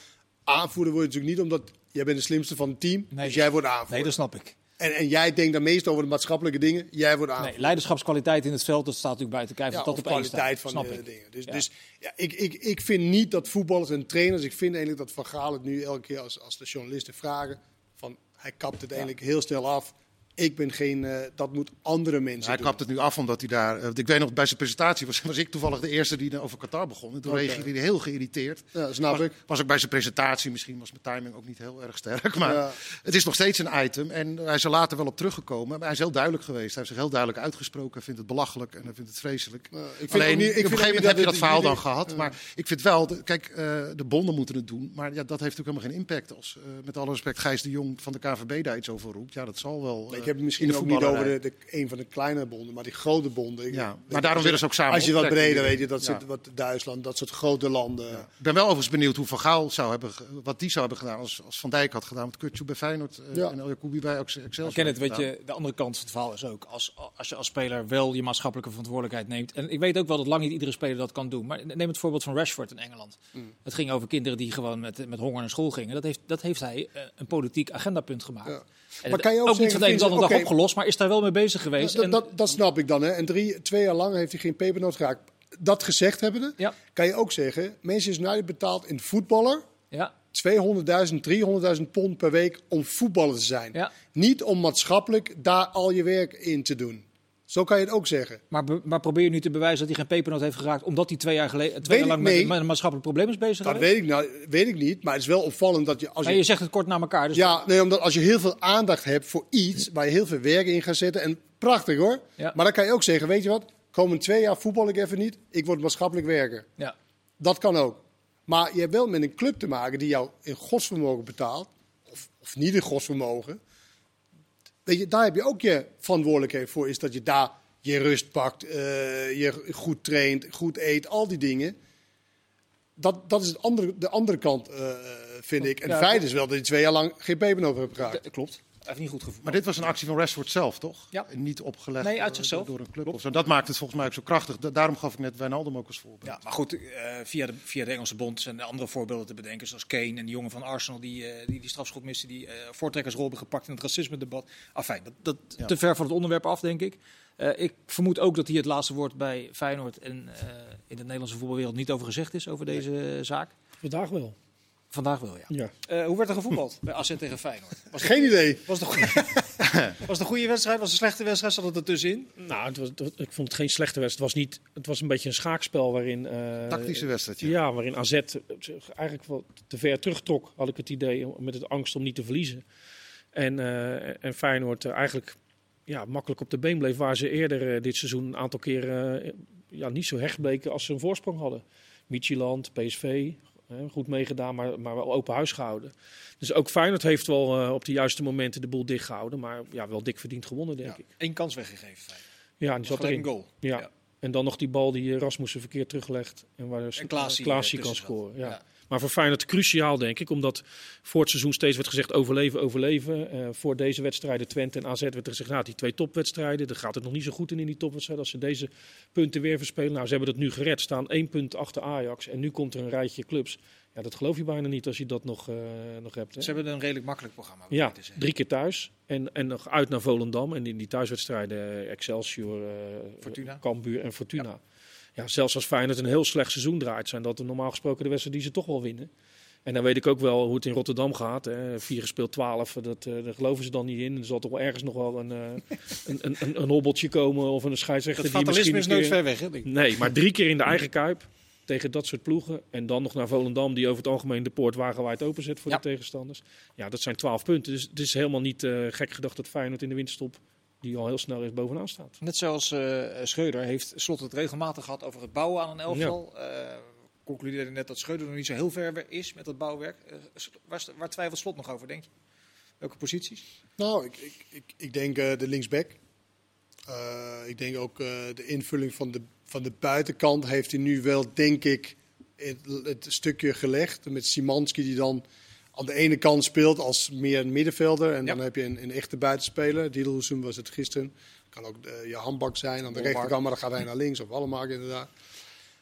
aanvoerder word je natuurlijk niet omdat jij bent de slimste van het team. Nee, dus jij wordt aanvoerder. Nee, dat snap ik. En, en jij denkt dan meest over de maatschappelijke dingen. Jij wordt aan. Nee, leiderschapskwaliteit in het veld, dat staat natuurlijk buiten kijf. Ja, dat op kwaliteit van de dingen. Dus, ja. dus ja, ik, ik, ik vind niet dat voetballers en trainers. Ik vind eigenlijk dat Van Gaal het nu elke keer als, als de journalisten vragen. Van hij kapt het eigenlijk heel snel af. Ik ben geen, uh, dat moet andere mensen Hij doen. kapt het nu af omdat hij daar, uh, ik weet nog bij zijn presentatie was, was ik toevallig de eerste die over Qatar begon. En toen okay. reageerde hij heel geïrriteerd. Ja, snap was, ik. Was ook bij zijn presentatie, misschien was mijn timing ook niet heel erg sterk. Maar ja. het is nog steeds een item en hij is er later wel op teruggekomen. Maar hij is heel duidelijk geweest. Hij heeft zich heel duidelijk uitgesproken. Hij vindt het belachelijk en hij vindt het vreselijk. Ik vind Alleen, niet, ik op een gegeven moment heb je dat verhaal dan gehad. Maar ik vind wel, de, kijk, uh, de bonden moeten het doen. Maar ja, dat heeft ook helemaal geen impact. Als met alle respect Gijs de Jong van de KVB daar iets over roept. Ja, dat zal wel. Nee, heb het misschien ook niet over de, de, een van de kleine bonden, maar die grote bonden. Ja, maar daarom willen ze ook samen. Als je wat breder weet, je, dat ja. soort, wat Duitsland, dat soort grote landen. Ja. Ik ben wel overigens benieuwd hoe Van Gaal zou hebben, wat die zou hebben gedaan als, als Van Dijk had gedaan met Kutsu bij Feyenoord uh, ja. en El Jacoubi bij Excelsior. Ken het, weet je, de andere kant van het verhaal is ook als, als je als speler wel je maatschappelijke verantwoordelijkheid neemt. En ik weet ook wel dat lang niet iedere speler dat kan doen. Maar neem het voorbeeld van Rashford in Engeland. Mm. Het ging over kinderen die gewoon met, met honger naar school gingen. Dat heeft, dat heeft hij uh, een politiek agendapunt gemaakt. Ja. En maar kan je ook, ook zeggen, niet van de ene okay, opgelost, maar is daar wel mee bezig geweest. Dat, dat, dat snap ik dan. Hè. En drie, twee jaar lang heeft hij geen pepernoot geraakt. Dat gezegd hebbende, ja. kan je ook zeggen, Manchester United betaalt een voetballer ja. 200.000, 300.000 pond per week om voetballer te zijn. Ja. Niet om maatschappelijk daar al je werk in te doen. Zo kan je het ook zeggen. Maar, maar probeer je nu te bewijzen dat hij geen pepernoot heeft geraakt, omdat hij twee jaar, geleden, twee jaar lang nee. met, met, een maatschappelijk probleem is bezig Dat weet ik, nou, weet ik niet, maar het is wel opvallend dat je... Als je zegt het kort na elkaar. Dus ja, nee, omdat als je heel veel aandacht hebt voor iets waar je heel veel werk in gaat zetten, en prachtig hoor, Ja. maar dan kan je ook zeggen, weet je wat, komende twee jaar voetbal ik even niet, ik word maatschappelijk werker. Ja. Dat kan ook. Maar je hebt wel met een club te maken die jou in godsvermogen betaalt, of, of niet in godsvermogen. Weet je, daar heb je ook je verantwoordelijkheid voor, is dat je daar je rust pakt, uh, je goed traint, goed eet, al die dingen. Dat, dat is het andere, de andere kant, uh, vind ik. En Ja, het feit is wel dat je twee jaar lang geen pepernoot hebt geraakt. Dat klopt. Hij heeft niet goed gevoeld. Maar dit was een actie van Rashford zelf, toch? Ja. Niet opgelegd Nee, uit door- zichzelf. door een club. Of zo. Dat maakt het volgens mij ook zo krachtig. Da- daarom gaf ik net Wijnaldum ook als voorbeeld. Ja, maar goed, eh, via, de, via de Engelse bond zijn er andere voorbeelden te bedenken. Zoals Kane en die jongen van Arsenal die eh, die, die strafschop miste, die eh, voortrekkersrol hebben gepakt in het racisme-debat. Afijn, dat, dat Ja. te ver van het onderwerp af, denk ik. Eh, ik vermoed ook dat hier het laatste woord bij Feyenoord en eh, in de Nederlandse voetbalwereld niet over gezegd is, over deze zaak. Vandaag wel. Vandaag wel, ja. Ja. Eh, hoe werd er gevoetbald bij AZ tegen Feyenoord? Was het, Geen idee. was, het een goede, was het een goede wedstrijd? Was het een slechte wedstrijd? Zat het ertussenin? Nou, het was, het- ik vond het geen slechte wedstrijd. Het was, niet, het was een beetje een schaakspel waarin... eh, Tactische wedstrijd, ja. Ja, waarin AZ zich eigenlijk wel te ver terugtrok, had ik het idee, met het angst om niet te verliezen. En, eh, en Feyenoord eh, eigenlijk ja, makkelijk op de been bleef, waar ze eerder eh, dit seizoen een aantal keren eh, ja, niet zo hecht bleken als ze een voorsprong hadden. Michieland, PSV, eh, goed meegedaan, maar, maar wel open huis gehouden. Dus ook Feyenoord heeft wel eh, op de juiste momenten de boel dichtgehouden, maar ja, wel dik verdiend gewonnen, denk ik. Eén kans weggegeven. Ja, en die zat erin. een goal. Ja. Ja. En dan nog die bal die eh, Rasmussen verkeerd teruglegt. En waar Klaasie eh, kan scoren. Ja. Maar voor Feyenoord cruciaal, denk ik. Omdat voor het seizoen steeds werd gezegd overleven, overleven. Eh, voor deze wedstrijden, Twente en AZ, werd er gezegd... Nou, die twee topwedstrijden, daar gaat het nog niet zo goed in in die topwedstrijden... als ze deze punten weer verspelen. Nou, ze hebben dat nu gered, staan één punt achter Ajax. En nu komt er een rijtje clubs. Ja, dat geloof je bijna niet als je dat nog, eh, nog hebt. Hè? Ze hebben een redelijk makkelijk programma. Ja, drie keer thuis. En, en nog uit naar Volendam. En in die thuiswedstrijden eh, Excelsior, eh, Fortuna. Cambuur en Fortuna. Ja. Zelfs als Feyenoord een heel slecht seizoen draait, zijn dat normaal gesproken de wedstrijden die ze toch wel winnen. En dan weet ik ook wel hoe het in Rotterdam gaat. Hè. Vier gespeeld, twaalf, dat, eh, daar geloven ze dan niet in. Er zal toch wel ergens nog wel een, eh, een, een, een, een hobbeltje komen of een scheidsrechter Het die misschien fatalisme is nooit keer- ver weg. Hè. Nee, maar drie keer in de eigen kuip tegen dat soort ploegen. En dan nog naar Volendam, die over het algemeen de poort wagenwijd openzet voor Ja. de tegenstanders. Ja, dat zijn twaalf punten. Dus het is helemaal niet eh, gek gedacht dat Feyenoord in de winterstop, die al heel snel is, bovenaan staat. Net zoals eh Schreuder heeft Slot het regelmatig gehad over het bouwen aan een elftal. Eh concludeerde net dat Schreuder nog niet zo heel ver is met dat bouwwerk. Eh, waar, waar twijfelt Slot nog over, denk je? Welke posities? Nou, ik, ik, ik, ik denk eh, de linksback. Eh, ik denk ook eh, de invulling van de, van de buitenkant heeft hij nu wel, denk ik, het, het stukje gelegd. Met Simanski die dan aan de ene kant speelt als meer een middenvelder. En Ja. dan heb je een, een echte buitenspeler. Diedelhoesum was het gisteren. Kan ook je handbak zijn aan de rechterkant, maar dan gaat hij naar links. Of allemaal inderdaad.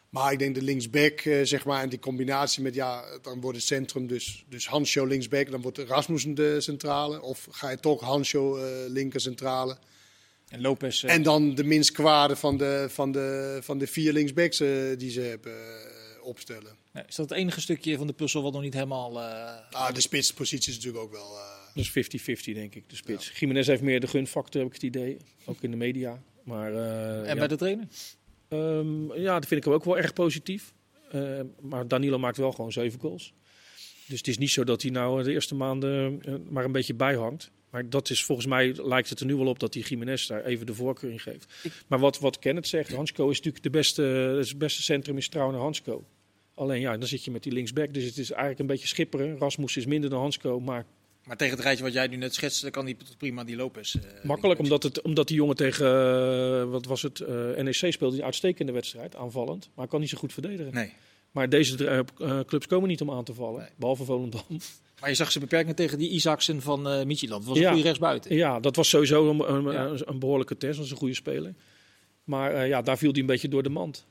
Maar ik denk de linksback, eh, zeg maar, en die combinatie met, ja, dan wordt het centrum dus, dus Hansjo linksback, dan wordt Rasmussen de centrale. Of ga je toch Hansjo eh linker centrale. En Lopez. eh, En dan de minst kwade van de, van de, van de vier linksbacks die ze hebben. Eh, opstellen. is dat het enige stukje van de puzzel wat nog niet helemaal... ah, de spitspositie is natuurlijk ook wel... Dus 50-50 denk ik, de spits. Ja. Jiménez heeft meer de gunfactor, heb ik het idee. Ook in de media. Maar, en bij de trainer? Um, ja, dat vind ik hem ook wel erg positief. Uh, maar Danilo maakt wel gewoon zeven goals. Dus het is niet zo dat hij nou de eerste maanden uh, maar een beetje bijhangt. Maar dat is volgens mij lijkt het er nu wel op dat die Jiménez daar even de voorkeur in geeft. Ik... Maar wat, wat Kenneth zegt, Hansko is natuurlijk de beste, het beste centrum is trouwens Hansko. Alleen ja, dan zit je met die linksback. Dus het is eigenlijk een beetje schipperen. Rasmus is minder dan Hansko, maar maar tegen het rijtje wat jij nu net schetste, kan hij prima die Lopez. Uh, Makkelijk, omdat, het, omdat die jongen tegen, uh, wat was het, uh, NEC speelde een uitstekende wedstrijd, aanvallend. Maar kan niet zo goed verdedigen. Nee. Maar deze clubs komen niet om aan te vallen, nee. behalve Volendam. Maar je zag ze beperken tegen die Isaacsen van uh, Midtjylland. Dat was een goede rechtsbuiten. Ja, dat was sowieso een, een, ja. een behoorlijke test. Dat was een goede speler. Maar ja, daar viel hij een beetje door de mand.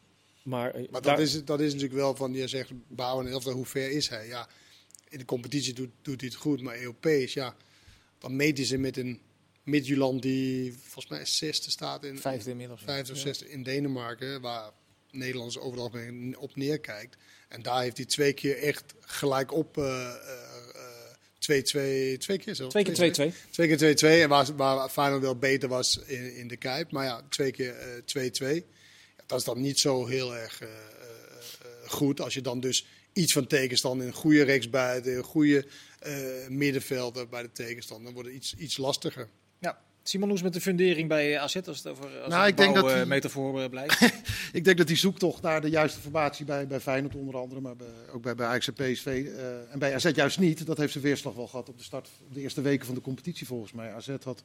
Maar, maar dat, is, dat is natuurlijk wel van, je zegt, bouwen en hoe ver is hij? Ja, in de competitie doet, doet hij het goed, maar Europees, ja, dan meten ze met een Midtjylland die volgens mij zesde staat in vijfde inmiddels, vijfde of zesde in Denemarken, waar Nederlanders overal op neerkijkt. En daar heeft hij twee keer echt gelijk op. Uh, uh, 2-2, twee keer zo. Twee keer 2-2. Twee keer 2-2. En waar, waar Feyenoord wel beter was in, in de Kuip. Maar ja, twee keer 2-2. Uh, ja, dat is dan niet zo heel erg uh, goed. Als je dan dus iets van tegenstander. Een goede rechtsbuiten, een goede uh, middenvelder bij de tegenstander. Dan wordt het iets, iets lastiger. Ja. Simon, hoe is met de fundering bij AZ als het over als nou, ik denk dat die, metafoor blijft? ik denk dat die zoektocht naar de juiste formatie bij, bij Feyenoord onder andere, maar bij, ook bij, bij Ajax en PSV uh, en bij AZ juist niet. Dat heeft zijn weerslag wel gehad op de start, op de eerste weken van de competitie volgens mij. AZ had,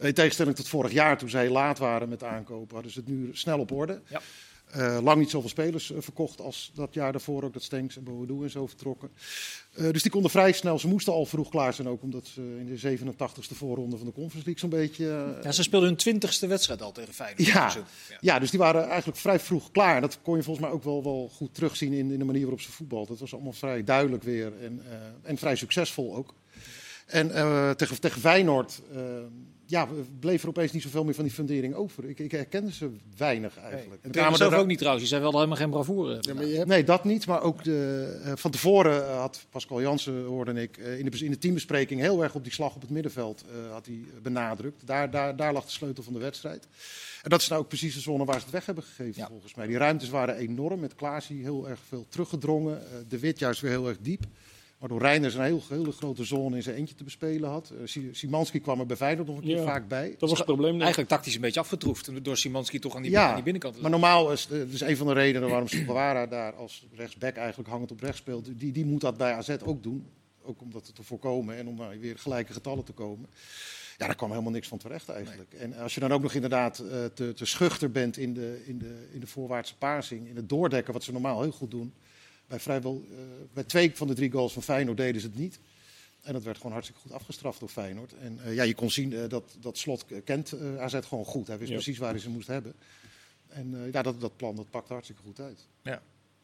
in tegenstelling tot vorig jaar toen zij laat waren met aankopen, hadden ze het nu snel op orde. Ja. Uh, lang niet zoveel spelers uh, verkocht als dat jaar daarvoor ook dat Stenks en Boadu en zo vertrokken. Uh, dus die konden vrij snel, ze moesten al vroeg klaar zijn ook, omdat ze in de 87ste voorronde van de Conference League zo'n beetje... ja, ze speelden hun twintigste wedstrijd al tegen Feyenoord. Ja, ja. ja, dus die waren eigenlijk vrij vroeg klaar. Dat kon je volgens mij ook wel, wel goed terugzien in, in de manier waarop ze voetbalden. Dat was allemaal vrij duidelijk weer en, en vrij succesvol ook. En tegen, tegen Feyenoord ja, bleef er opeens niet zoveel meer van die fundering over. Ik, ik herkende ze weinig eigenlijk. Nee. En zelf ook niet trouwens. Je zei wel helemaal geen bravoure. Ja, maar je hebt... Nee, dat niet. Maar ook de, uh, van tevoren uh, had Pascal Jansen, hoorde ik, uh, in, de, in de teambespreking heel erg op die slag op het middenveld had hij benadrukt. Daar, daar, daar lag de sleutel van de wedstrijd. En dat is nou ook precies de zone waar ze het weg hebben gegeven, ja. volgens mij. Die ruimtes waren enorm, met Klaasie heel erg veel teruggedrongen. de Wit juist weer heel erg diep. Waardoor Reinders een heel, hele grote zone in zijn eentje te bespelen had. Uh, Simanski kwam er bij Feyenoord nog een keer vaak bij. Dat was het probleem. Eigenlijk tactisch een beetje afgetroefd door Simanski toch aan die, ja, aan die binnenkant. Maar normaal is het is een van de redenen waarom Sugawara daar als rechtsback eigenlijk hangend op rechts speelt. Die, die moet dat bij AZ ook doen. Ook om dat te voorkomen en om daar weer gelijke getallen te komen. Ja, daar kwam helemaal niks van terecht eigenlijk. Nee. En als je dan ook nog inderdaad uh, te, te, schuchter bent in de, in, de, in de voorwaartse paarsing, in het doordekken, wat ze normaal heel goed doen bij, vrijwel, uh, bij twee van de drie goals van Feyenoord deden ze het niet. En dat werd gewoon hartstikke goed afgestraft door Feyenoord. En uh, ja, je kon zien uh, dat, dat Slot kent AZ gewoon goed. Hij wist ja. precies waar hij ze moest hebben. En ja, dat, dat plan dat pakte hartstikke goed uit. Ja.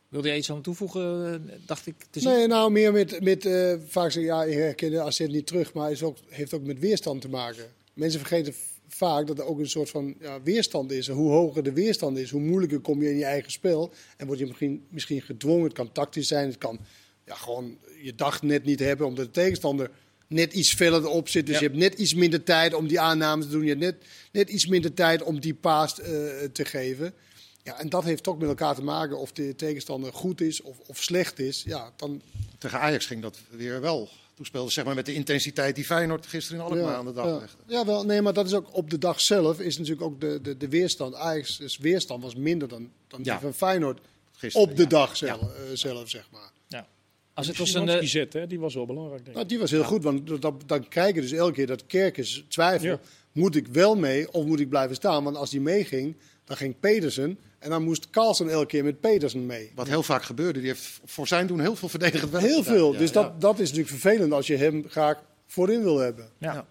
Wilde jij iets aan toevoegen, dacht ik te zien? Nee, nou meer met, met vaak zeggen, ja, je herkent AZ niet terug, maar het ook, heeft ook met weerstand te maken. Mensen vergeten vaak dat er ook een soort van ja, weerstand is. En hoe hoger de weerstand is, hoe moeilijker kom je in je eigen spel. En word je misschien, misschien gedwongen. Het kan tactisch zijn, het kan ja, gewoon je dag net niet hebben, omdat de tegenstander net iets verder erop zit. Dus ja. je hebt net iets minder tijd om die aanname te doen. Je hebt net, net iets minder tijd om die paas uh, te geven. Ja, en dat heeft toch met elkaar te maken of de tegenstander goed is of, of slecht is. Ja, dan... Tegen Ajax ging dat weer wel toespeelde. Zeg maar met de intensiteit die Feyenoord gisteren in Alkmaar ja, aan de dag ja. legde. Ja, wel. Nee, maar dat is ook op de dag zelf is natuurlijk ook de, de, de weerstand. Ajax dus weerstand was minder dan, dan die van Feyenoord gisteren, op de dag zelf, uh, zelf, zeg maar. Ja. Als het was een uh, zet, hè, die was wel belangrijk. Denk ik. Nou, die was heel goed, want dat, dan kijken dus elke keer dat Kerkers twijfel. Moet ik wel mee of moet ik blijven staan? Want als die meeging, dan ging Pedersen en dan moest Carlsen elke keer met Petersen mee. Wat heel vaak gebeurde. Die heeft voor zijn doen heel veel verdedigend werk Heel veel. Ja, dus ja. Dat, dat is natuurlijk vervelend als je hem graag voorin wil hebben. Ja.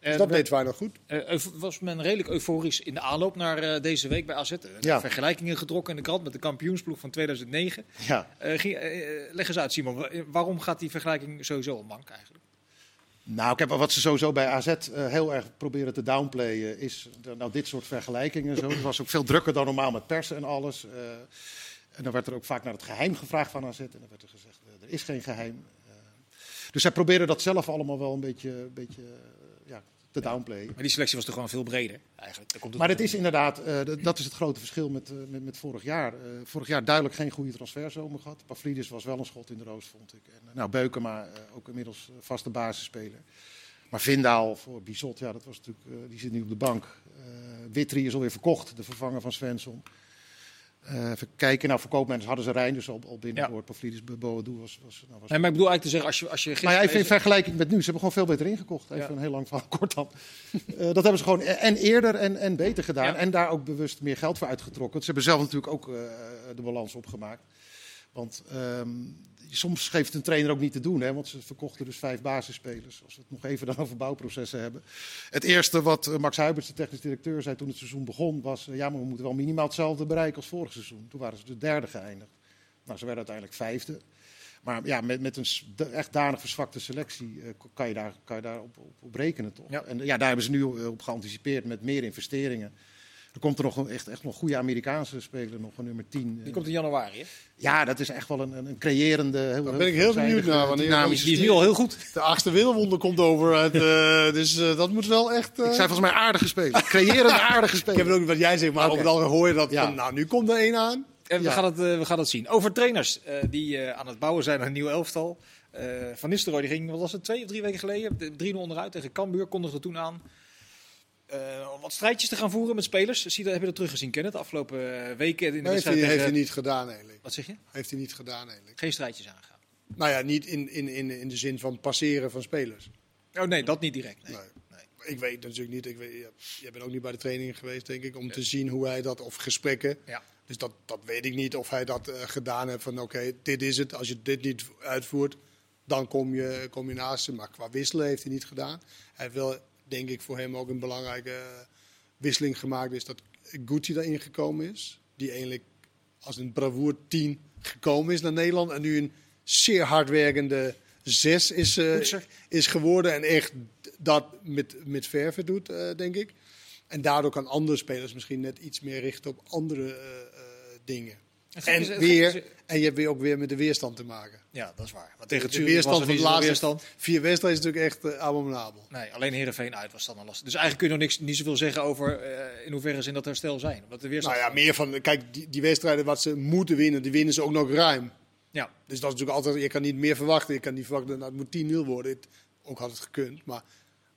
Dus dat deed weinig goed. Uh, was men redelijk euforisch in de aanloop naar uh, deze week bij AZ. Ja. Vergelijkingen getrokken in de krant met de kampioensploeg van 2009. Ja. Ging, leg eens uit, Simon. Waarom gaat die vergelijking sowieso om mank eigenlijk? Nou, ik heb, wat ze sowieso bij AZ uh, heel erg proberen te downplayen, is nou, dit soort vergelijkingen. Zo. Het was ook veel drukker dan normaal met persen en alles. Uh, En dan werd er ook vaak naar het geheim gevraagd van AZ. En dan werd er gezegd, er is geen geheim. dus zij proberen dat zelf allemaal wel een beetje, beetje ja, te downplayen. Maar die selectie was toch gewoon veel breder eigenlijk. komt het maar het is inderdaad, dat is het grote verschil met, met, met vorig jaar. vorig jaar duidelijk geen goede transferzomer gehad. Pavlidis was wel een schot in de roos, vond ik. En, nou, Beukema ook inmiddels vaste basisspeler. Maar Vindaal voor Bizot, ja, dat was natuurlijk, die zit nu op de bank. Witry is alweer verkocht, de vervanger van Svensson. Uh, even kijken, nou verkoopmensen hadden ze Rijn dus al, al binnenboord. Ja. Pavlidis Boadu was... was, nou, was nee, maar ik bedoel eigenlijk te zeggen, als je, als je gisteren... Maar ja, even in vergelijking met nu, ze hebben gewoon veel beter ingekocht. Even een heel lang verhaal kort dan. uh, dat hebben ze gewoon en eerder en, en beter gedaan. Ja. En daar ook bewust meer geld voor uitgetrokken. Ze hebben zelf natuurlijk ook uh, de balans opgemaakt. Want um, soms geeft een trainer ook niet te doen, hè, want ze verkochten dus vijf basisspelers. Als we het nog even dan over bouwprocessen hebben. Het eerste wat eh, Max Huiberts, de technisch directeur, zei toen het seizoen begon, was: uh, ja, maar we moeten wel minimaal hetzelfde bereiken als vorig seizoen. Toen waren ze de derde geëindigd. Nou, ze werden uiteindelijk vijfde. Maar ja, met, met een echt danig verzwakte selectie uh, kan je daar, kan je daar op, op, op rekenen, toch? Ja. En ja, daar hebben ze nu op geanticipeerd met meer investeringen. Er komt er nog een echt, echt nog goede Amerikaanse speler, nog een nummer 10. Die komt in januari, hè? Ja, dat is echt wel een, een creërende... Heel, Daar ben ik heel benieuwd naar. Wanneer die is nu al heel goed. De achtste wereldwonde komt over. Uit, uh, dus uh, dat moet wel echt... Uh... Ik zei volgens mij aardige speler. Creërende aardige speler. Ik heb het ook niet wat jij zegt, maar okay. over het algemeen hoor je dat... Ja. nou, nu komt er één aan. En we, ja. gaan het, we gaan het zien. Over trainers die aan het bouwen zijn aan een nieuw elftal. Van Nistelrooy die ging, wat was het, twee of drie weken geleden? 3-0 onderuit tegen Cambuur, kondigde toen aan uh, wat strijdjes te gaan voeren met spelers. Zie je, heb je dat teruggezien, Kenneth, de afgelopen eh, weken? In de nee, heeft, hij, heeft hij niet gedaan eigenlijk. Wat zeg je? Heeft hij niet gedaan eigenlijk. Geen strijdjes aangaan? Nou ja, niet in, in, in, in de zin van passeren van spelers. Oh nee, dat niet direct. Nee. nee. nee. Ik weet natuurlijk niet, ik weet, jij bent ook niet bij de training geweest, denk ik, om te zien hoe hij dat, of gesprekken. Ja. Dus dat, dat weet ik niet of hij dat uh, gedaan heeft van oké, okay, dit is het. Als je dit niet uitvoert, dan kom je, kom je naast hem. Maar qua wisselen heeft hij niet gedaan. Hij heeft wel denk ik voor hem ook een belangrijke wisseling gemaakt is dat Gucci daarin gekomen is. Die eigenlijk als een bravoer 10 gekomen is naar Nederland en nu een zeer hardwerkende 6 is, uh, is geworden. En echt dat met, met verven doet, uh, denk ik. En daardoor kan andere spelers misschien net iets meer richten op andere uh, dingen. En, weer, en je hebt weer ook weer met de weerstand te maken. Ja, dat is waar. Want tegen de weerstand van de laatste weerstand. vier wedstrijden is natuurlijk echt uh, abominabel. Nee, alleen Heerenveen uit was dan al lastig. Dus eigenlijk kun je nog niks, niet zoveel zeggen over uh, in hoeverre ze in dat herstel zijn. Omdat de weerstand nou ja, meer van, kijk, die, die wedstrijden wat ze moeten winnen, die winnen ze ook nog ruim. Ja. Dus dat is natuurlijk altijd, je kan niet meer verwachten. Je kan niet verwachten, nou, het moet 10-0 worden. Het, ook had het gekund, maar...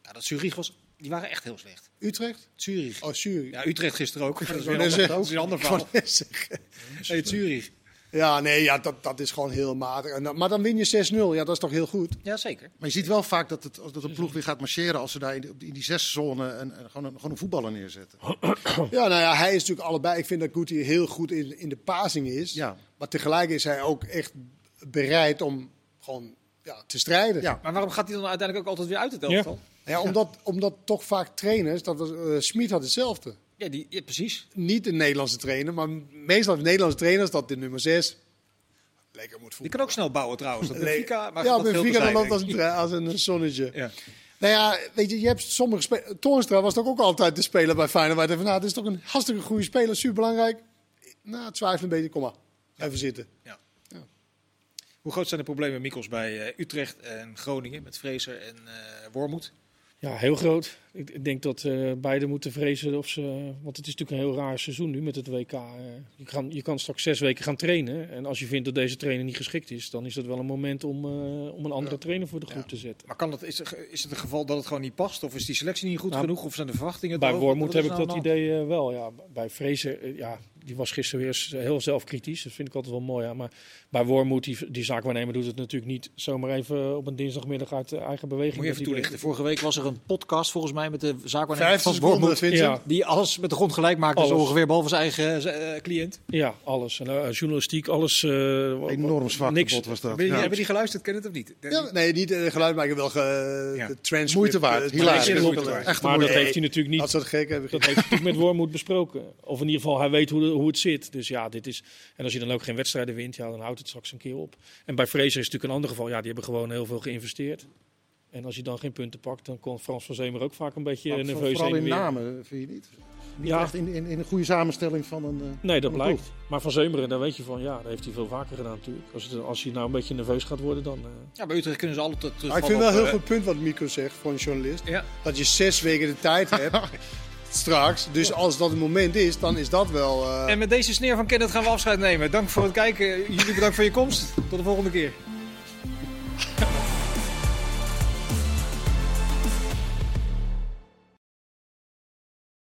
Ja, dat Zurich was die waren echt heel slecht. Utrecht? Zurich. Oh, Zurich. Ja, Utrecht gisteren ook. Dat is, een ander, dat is een ander verhaal. Nee, Zurich. Ja, nee, ja, dat, dat is gewoon heel matig. Maar dan win je 6-0. Ja, dat is toch heel goed? Ja, zeker. Maar je ziet wel vaak dat, het, dat een ploeg weer gaat marcheren als ze daar in, die, in die zone en, gewoon, een, gewoon een voetballer neerzetten. Ja, nou ja, hij is natuurlijk allebei. Ik vind dat Guti heel goed in, in de passing is. Ja. Maar tegelijk is hij ook echt bereid om gewoon ja, te strijden. Ja. Maar waarom gaat hij dan uiteindelijk ook altijd weer uit het elftal? Ja, ja omdat, omdat toch vaak trainers, dat was, uh, Smit had hetzelfde. Ja, die, ja, precies. Niet een Nederlandse trainer, maar meestal de Nederlandse trainers, dat de nummer 6 lekker moet voelen. Die kan ook snel bouwen trouwens. Dat Benfica, maar ja, Benfica dan loopt als een, als een zonnetje. Ja. Nou ja, weet je, je hebt sommige. Toornstra was toch ook altijd de speler bij Feyenoord. Even, nou, het is toch een hartstikke goede speler, superbelangrijk. Nou, het twijfel een beetje, kom maar. Even zitten. Ja. ja. Hoe groot zijn de problemen, Mikkels, bij uh, Utrecht en Groningen met Fraser en uh, Wormoed? Ja, heel groot. Ik, denk dat uh, beide moeten vrezen of ze. Want het is natuurlijk een heel raar seizoen nu met het WK. Uh, je, kan, je kan straks zes weken gaan trainen. En als je vindt dat deze trainer niet geschikt is, dan is dat wel een moment om, uh, om een andere trainer voor de groep ja. te zetten. Maar kan dat, is, is het een geval dat het gewoon niet past? Of is die selectie niet goed nou, genoeg? Of zijn de verwachtingen? Bij Wormoed heb ik nou dat idee wel. Ja. Bij Vrezen, ja, die was gisteren weer heel zelfkritisch. Dat vind ik altijd wel mooi. Ja. Maar bij Wormoed, die, die zaakwaarnemer, doet het natuurlijk niet zomaar even op een dinsdagmiddag uit eigen beweging. Moet je even toelichten. Vorige week was er een podcast volgens mij met de zaakwaarnemer van Wormoed. Ja. Die alles met de grond gelijk maakte, zo ongeveer, behalve zijn eigen uh, cliënt. Ja, alles. En, uh, journalistiek, alles. Uh, Enorm zwak niks. was dat. Hebben, die geluisterd, ken het of niet? Ja, nee, niet uh, geluid, maar ik heb wel ge, ja. de. Moeite waard. Hilarisch. Echt maar dat heeft hij natuurlijk niet. Dat soort gek hebben Dat heeft hij natuurlijk met Wormoed besproken. Of in ieder geval, hij weet hoe, hoe het zit. Dus ja, dit is. En als je dan ook geen wedstrijden wint, ja, dan houdt het straks een keer op. En bij Fraser is het natuurlijk een ander geval. Ja, die hebben gewoon heel veel geïnvesteerd. En als je dan geen punten pakt, dan kon Frans van Zemer ook vaak een beetje maar nerveus Vooral in namen, vind je niet? niet echt in, in, in, een goede samenstelling van een. Uh, nee, dat blijkt. Maar van Zeumeren, daar weet je van, ja, dat heeft hij veel vaker gedaan natuurlijk. Als, het, als hij nou een beetje nerveus gaat worden, dan. Uh... Ja, bij Utrecht kunnen ze altijd. Maar ik vind wel een heel goed punt wat Mico zegt voor een journalist. Ja. Dat je zes weken de tijd hebt. straks. Dus als dat het moment is, dan is dat wel... Eh, en met deze sneer van Kenneth gaan we afscheid nemen. Dank voor het kijken. Jullie bedankt voor je komst. Tot de volgende keer.